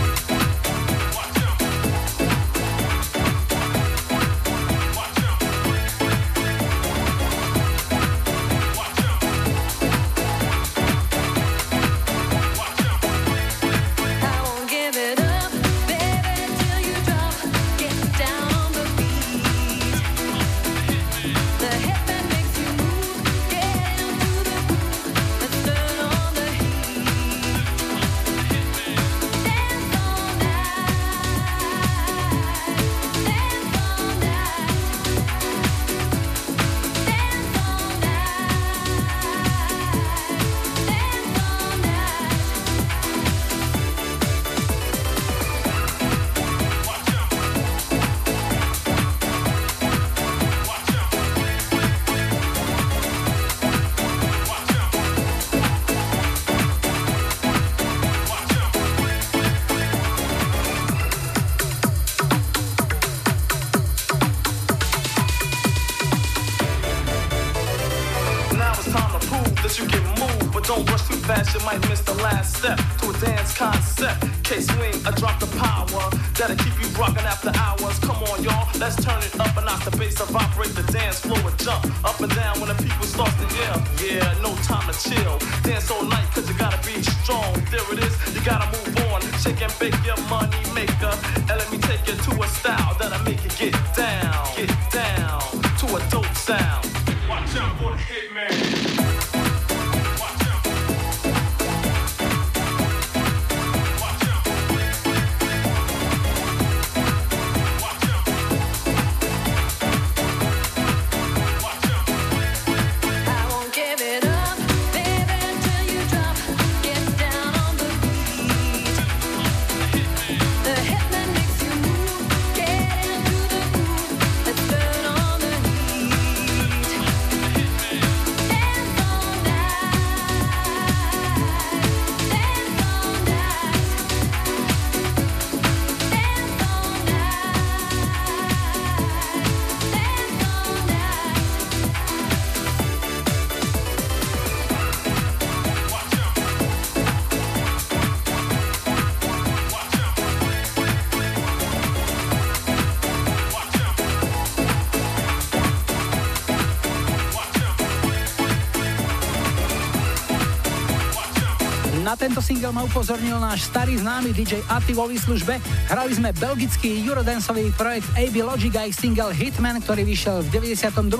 tento single ma upozornil náš starý známy DJ Ati vo výslužbe. Hrali sme belgický eurodanceový projekt AB Logic a ich single Hitman, ktorý vyšiel v 92.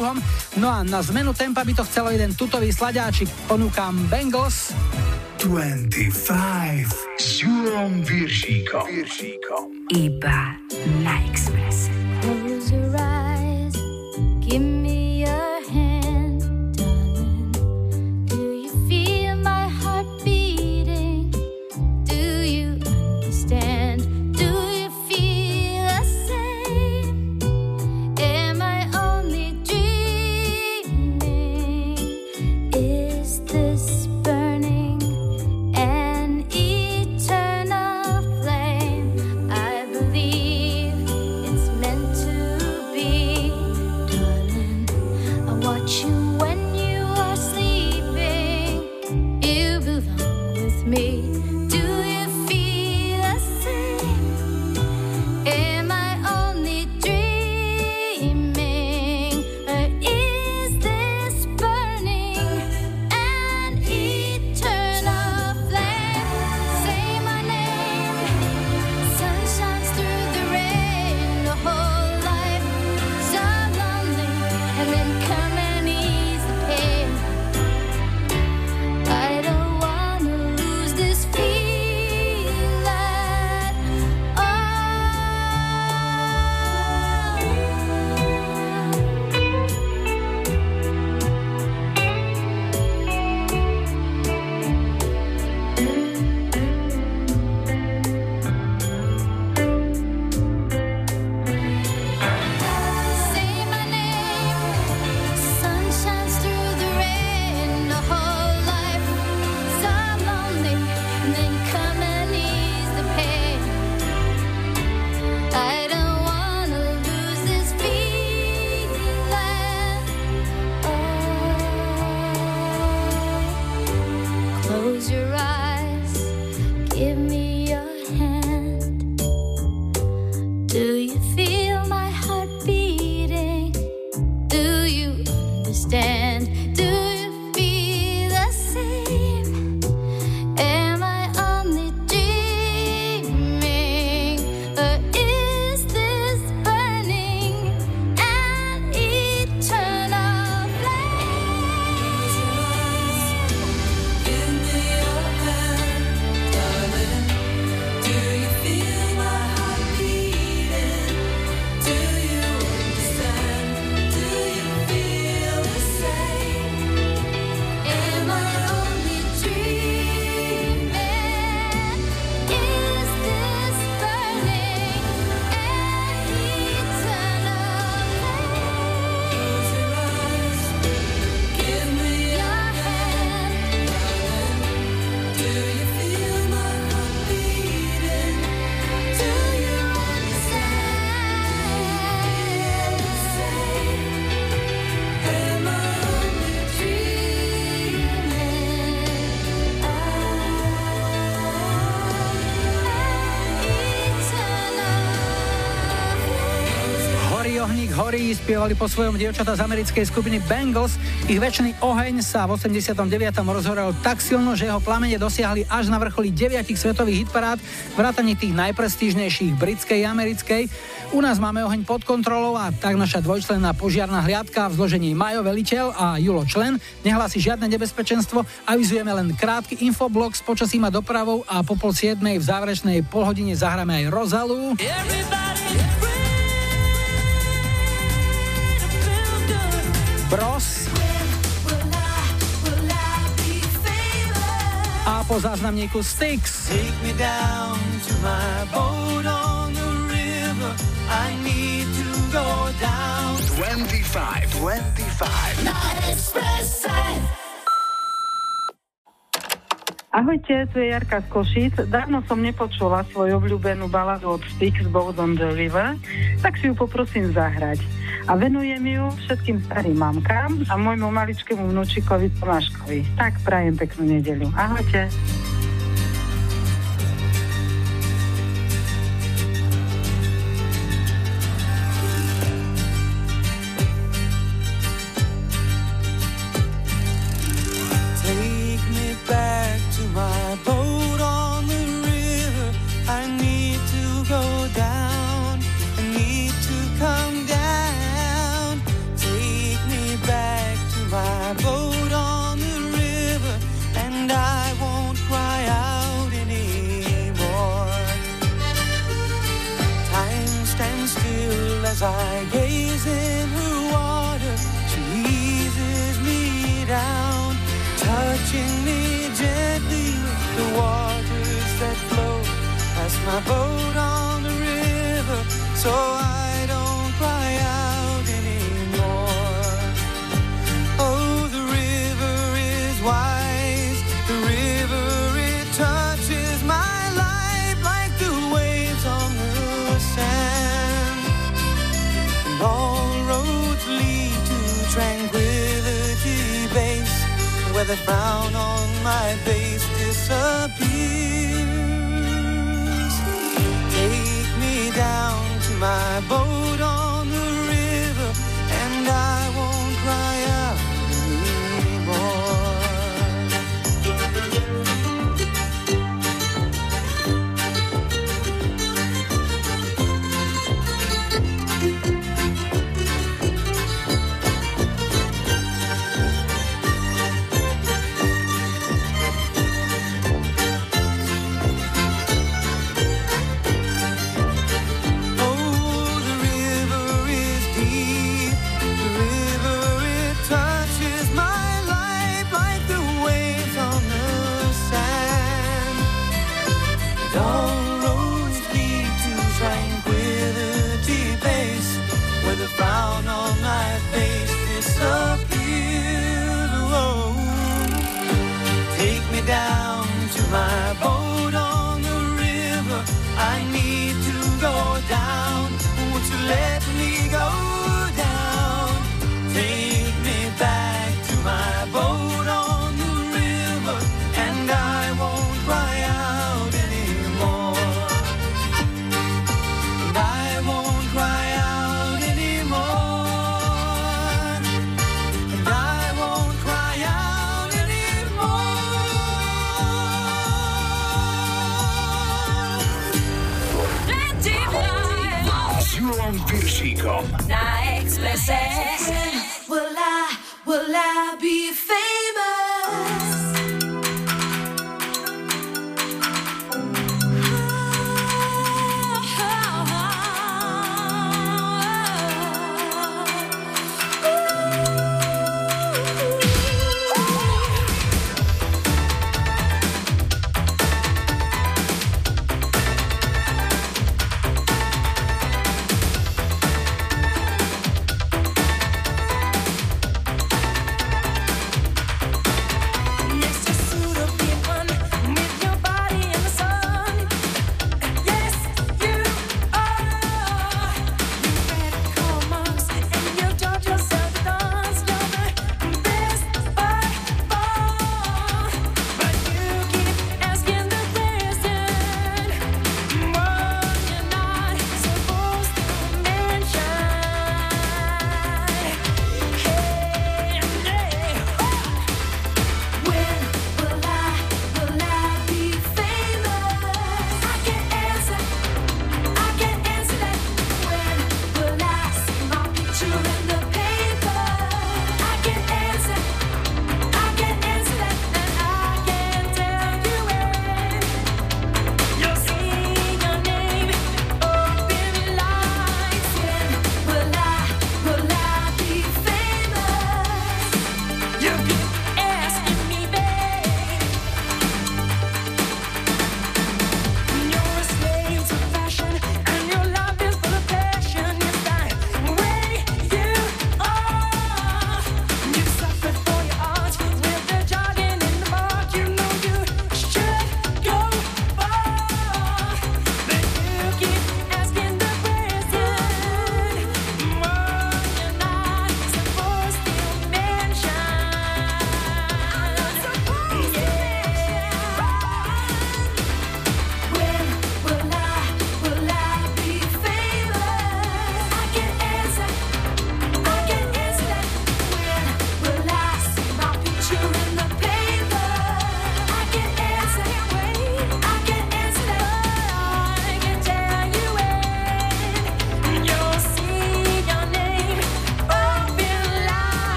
No a na zmenu tempa by to chcelo jeden tutový sladáčik. Ponúkam Bengals. 25 s Jurom Viršíkom. Iba you feel? Spievali po svojom dievčata z americkej skupiny Bengals. Ich väčší oheň sa v 89. rozhorel tak silno, že jeho plamene dosiahli až na vrcholi 9 svetových hitparád, vrátane tých najprestížnejších britskej a americkej. U nás máme oheň pod kontrolou a tak naša dvojčlenná požiarná hliadka v zložení Majo Veliteľ a Julo Člen nehlási žiadne nebezpečenstvo. Avizujeme len krátky infoblok s počasím a dopravou a po pol siedmej v záverečnej polhodine zahráme aj Rozalu. Bros. A po záznamníku Styx. Take me down to my boat on the river. I need to go down. 25, 25. Na Expresse. Ahojte, tu je Jarka z Košic. Dávno som nepočula svoju obľúbenú baladu od Styx Boat on the River, tak si ju poprosím zahrať. A venujem ju všetkým starým mamkám a môjmu maličkému vnúčikovi Tomáškovi. Tak prajem peknú nedeľu. Ahojte. The frown on my face disappears. Take me down to my boat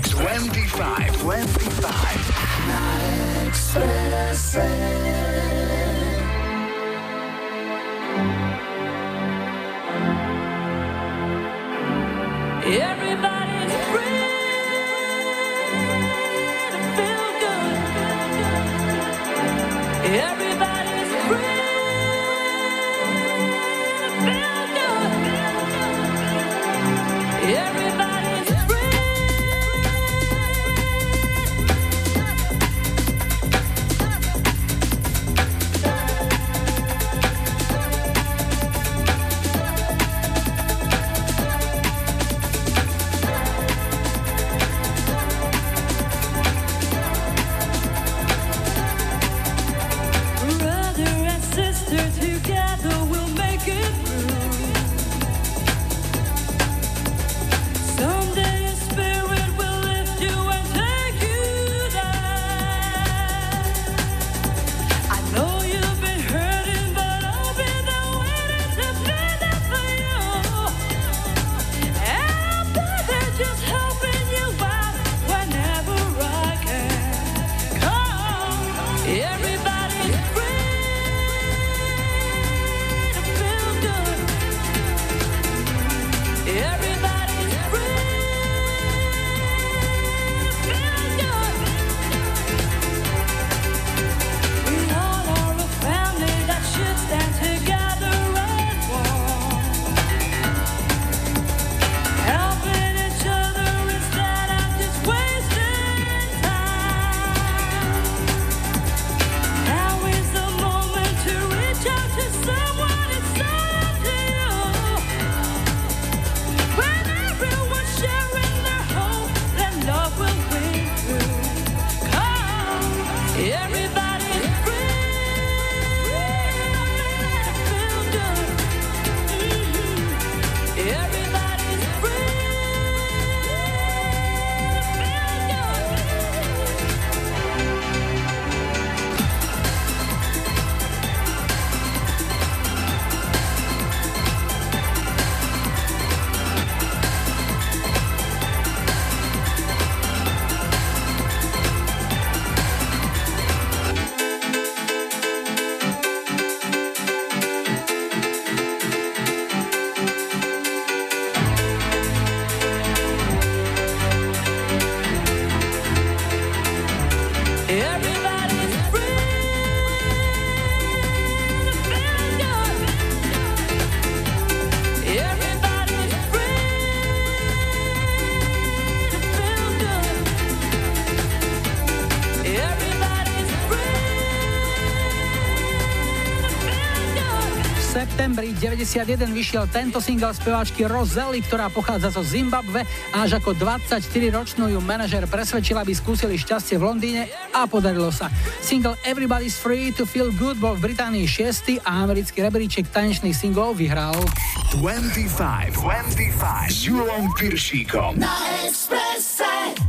X25. 25. 25. septembri 91 vyšiel tento single speváčky Roselly, ktorá pochádza zo Zimbabve a až ako 24-ročnú ju manažer presvedčil, aby skúsili šťastie v Londýne a podarilo sa. Single Everybody's Free to Feel Good bol v Británii 6 a americký rebríček tanečných singlov vyhral 25, 25 s Júlom Piršíkom na Expresse.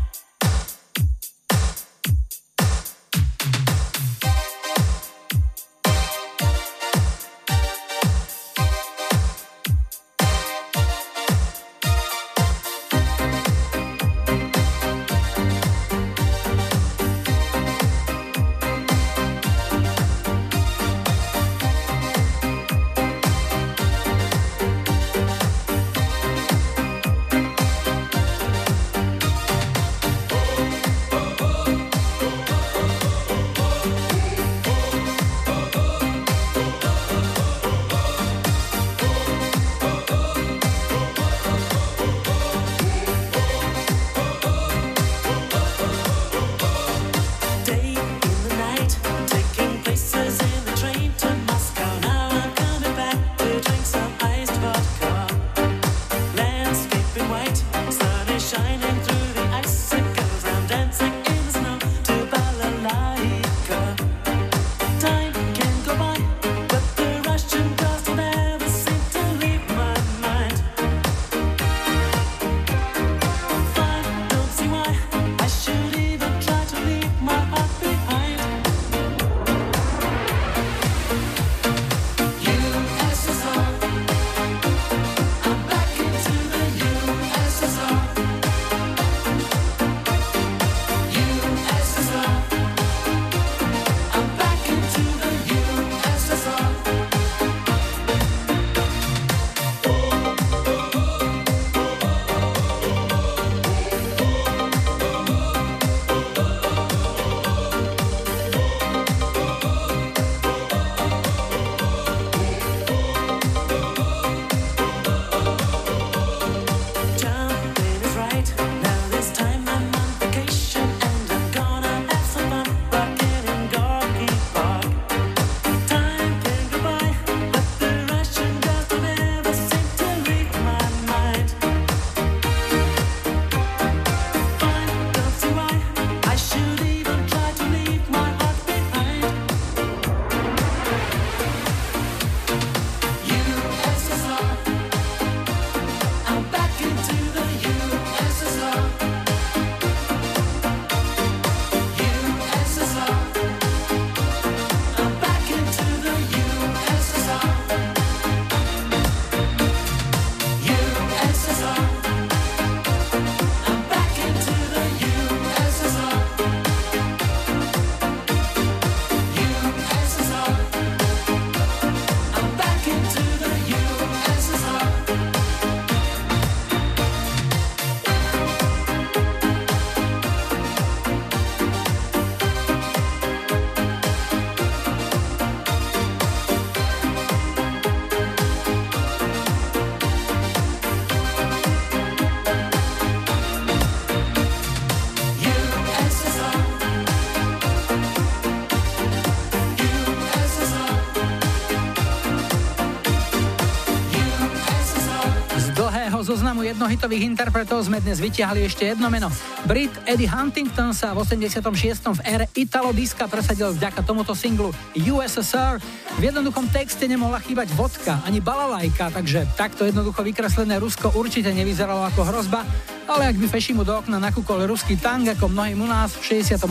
Jednohitových interpretov sme dnes vytiahli ešte jedno meno. Brit Eddie Huntington sa v 86. v ére Italo Diska presadil vďaka tomuto singlu USSR. V jednoduchom texte nemohla chýbať vodka ani balalajka, takže takto jednoducho vykreslené Rusko určite nevyzeralo ako hrozba, ale ak by Fešimu do okna nakúkol ruský tang ako mnohým u nás v 68.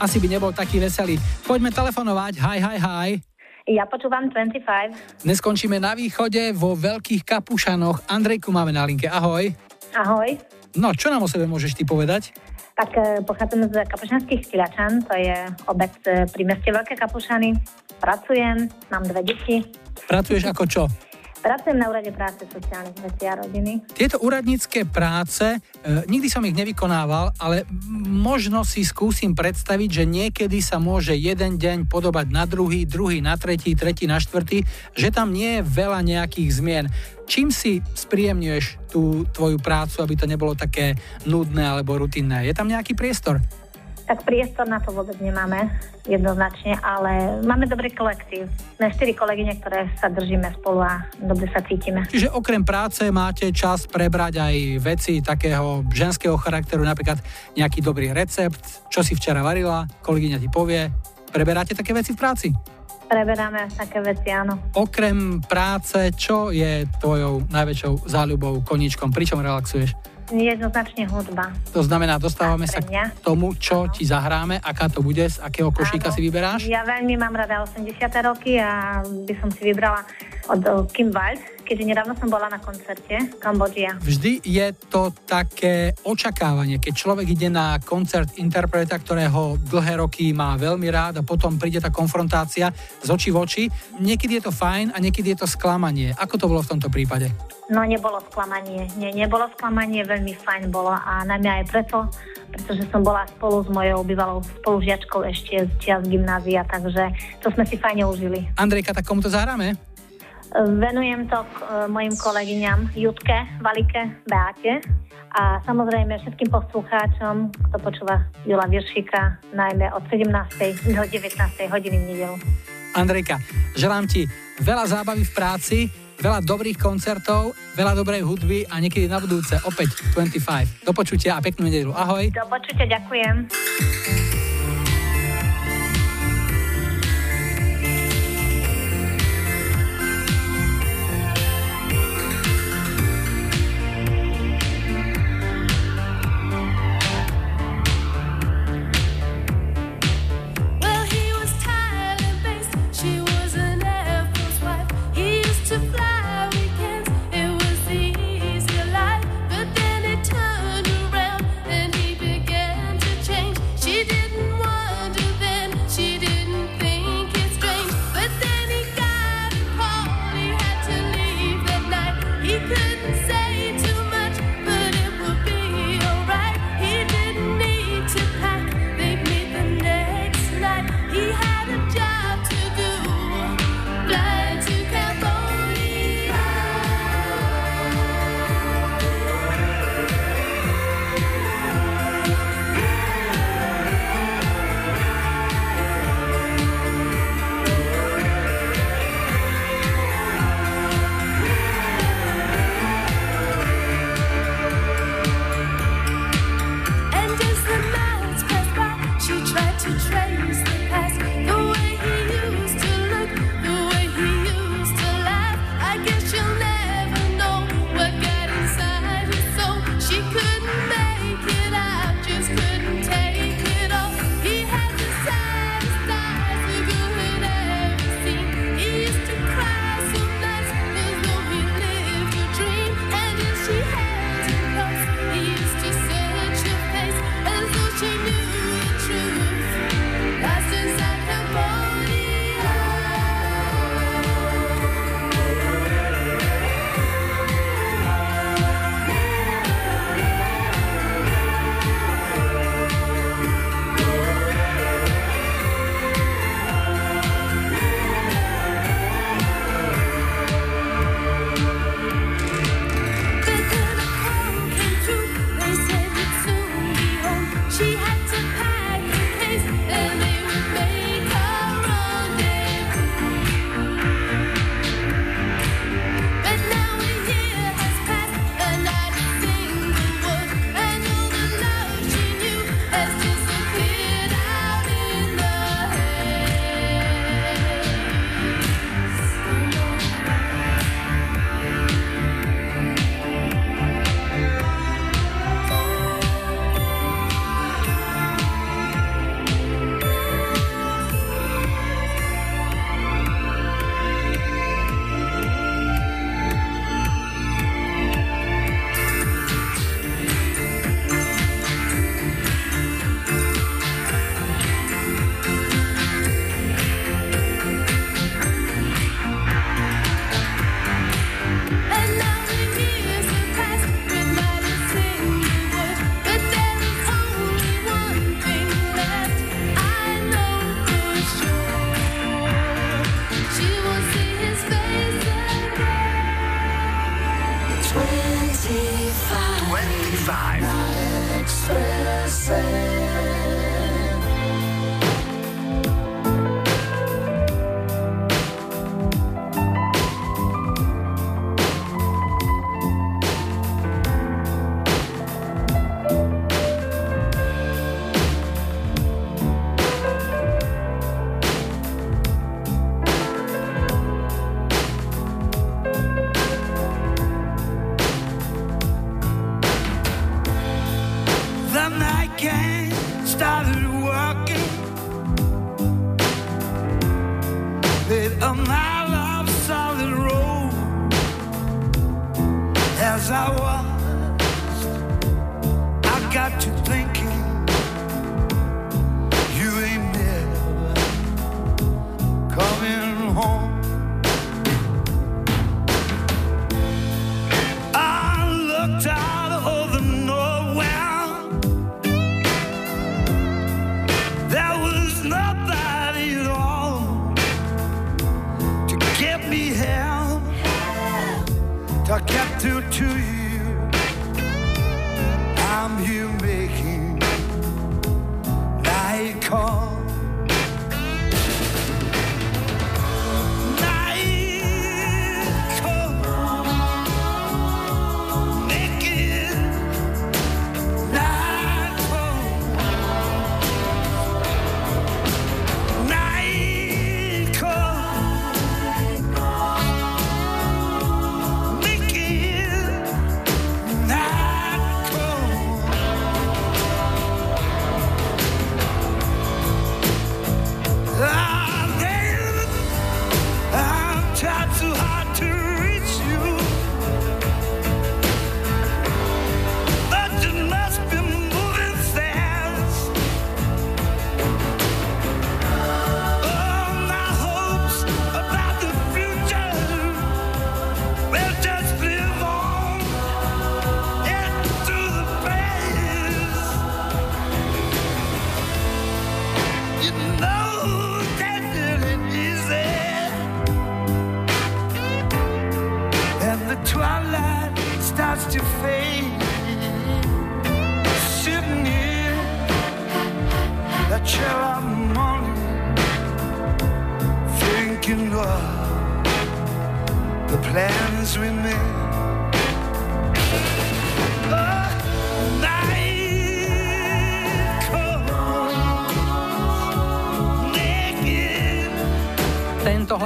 asi by nebol taký veselý. Poďme telefonovať. Hi, hi, hi. Ja počúvam 25. Dnes skončíme na východe vo Veľkých Kapušanoch. Andrejku máme na linke. Ahoj. Ahoj. No, čo nám o sebe môžeš ty povedať? Tak e, pochádzam z Kapušanských Styľačan, to je obec e, pri meste Veľké Kapušany. Pracujem, mám dve deti. Pracuješ ako čo? Pracujem na úrade práce sociálnych vecí a rodiny. Tieto úradnícke práce, e, nikdy som ich nevykonával, ale možno si skúsim predstaviť, že niekedy sa môže jeden deň podobať na druhý, druhý na tretí, tretí na štvrtý, že tam nie je veľa nejakých zmien. Čím si spríjemňuješ tú tvoju prácu, aby to nebolo také nudné alebo rutinné? Je tam nejaký priestor? Tak priestor na to vôbec nemáme jednoznačne, ale máme dobrý kolektív. Sme štyri kolegyne, ktoré sa držíme spolu a dobre sa cítime. Čiže okrem práce máte čas prebrať aj veci takého ženského charakteru, napríklad nejaký dobrý recept, čo si včera varila, kolegyňa ti povie. Preberáte také veci v práci? Preberáme také veci, áno. Okrem práce, čo je tvojou najväčšou záľubou, koníčkom, pričom relaxuješ? Jednoznačne hudba. To znamená, dostávame sa k tomu, čo ti zahráme, aká to bude, z akého košíka si vyberáš. Ja veľmi mám rada 80. roky a by som si vybrala od o, Kim Wilde, keďže nedávno som bola na koncerte Kambodžia. Vždy je to také očakávanie, keď človek ide na koncert interpreta, ktorého dlhé roky má veľmi rád a potom príde tá konfrontácia z očí v oči. Niekedy je to fajn a niekedy je to sklamanie. Ako to bolo v tomto prípade? No nebolo sklamanie, nie, nebolo sklamanie, veľmi fajn bolo a najmä aj preto, pretože som bola spolu s mojou bývalou spolužiačkou ešte z čias gymnázia, takže to sme si fajne užili. Andrejka, tak komu to zahráme? Venujem to k, e, mojim kolegyňam Jutke, Valike, Beate a samozrejme všetkým poslucháčom, kto počúva Jula Viršíka, najmä od 17. do 19. hodiny v nedelu. Andrejka, želám ti veľa zábavy v práci, veľa dobrých koncertov, veľa dobrej hudby a niekedy na budúce opäť 25. Do počutia a peknú nedelu. Ahoj. Do počutia, ďakujem.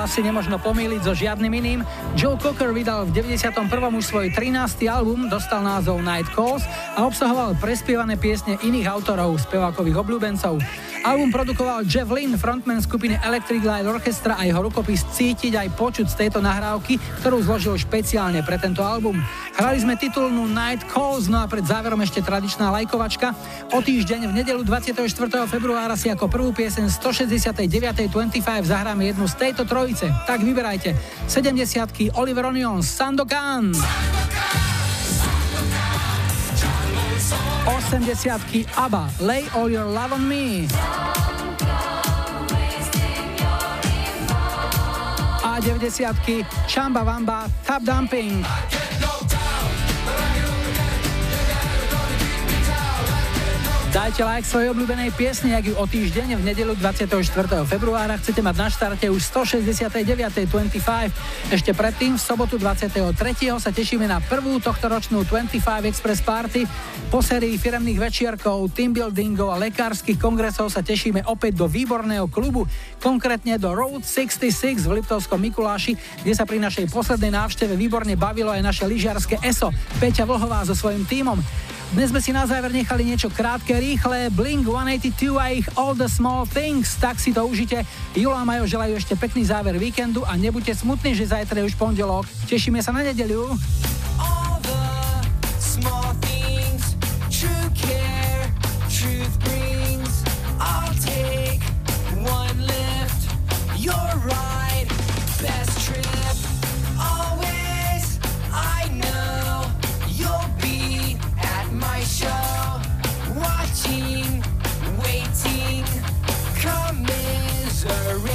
Tento hlas si nemožno pomýliť so žiadnym iným. Joe Cocker vydal v 91. už svoj 13. album, dostal názov Night Calls a obsahoval prespievané piesne iných autorov, spevákových obľúbencov. Album produkoval Jeff Lynne, frontman skupiny Electric Light Orchestra a jeho rukopis cítiť aj počuť z tejto nahrávky, ktorú zložil špeciálne pre tento album. Hrali sme titulnú Night Calls, no a pred záverom ešte tradičná lajkovačka. O týždeň v nedelu 24. februára si ako prvú piesen 169.25 zahráme jednu z tejto trojice. Tak vyberajte. 70 Oliver Onion, Sandokan. 80 ABBA, Lay All Your Love on Me. A 90 Chamba Wamba, Tap Dumping. Dajte like svojej obľúbenej piesni, ak ju o týždeň v nedelu 24. februára chcete mať na štarte už 169.25. Ešte predtým v sobotu 23. sa tešíme na prvú tohtoročnú 25 Express Party. Po sérii firemných večierkov, team buildingov a lekárskych kongresov sa tešíme opäť do výborného klubu, konkrétne do Road 66 v Liptovskom Mikuláši, kde sa pri našej poslednej návšteve výborne bavilo aj naše lyžiarske ESO, Peťa Vlhová so svojím tímom. Dnes sme si na záver nechali niečo krátke, rýchle, Blink 182 a ich All the Small Things, tak si to užite. Julo a Majo želajú ešte pekný záver víkendu a nebuďte smutní, že zajtra je už pondelok. Tešíme sa na nedeliu. All the small misery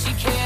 she can't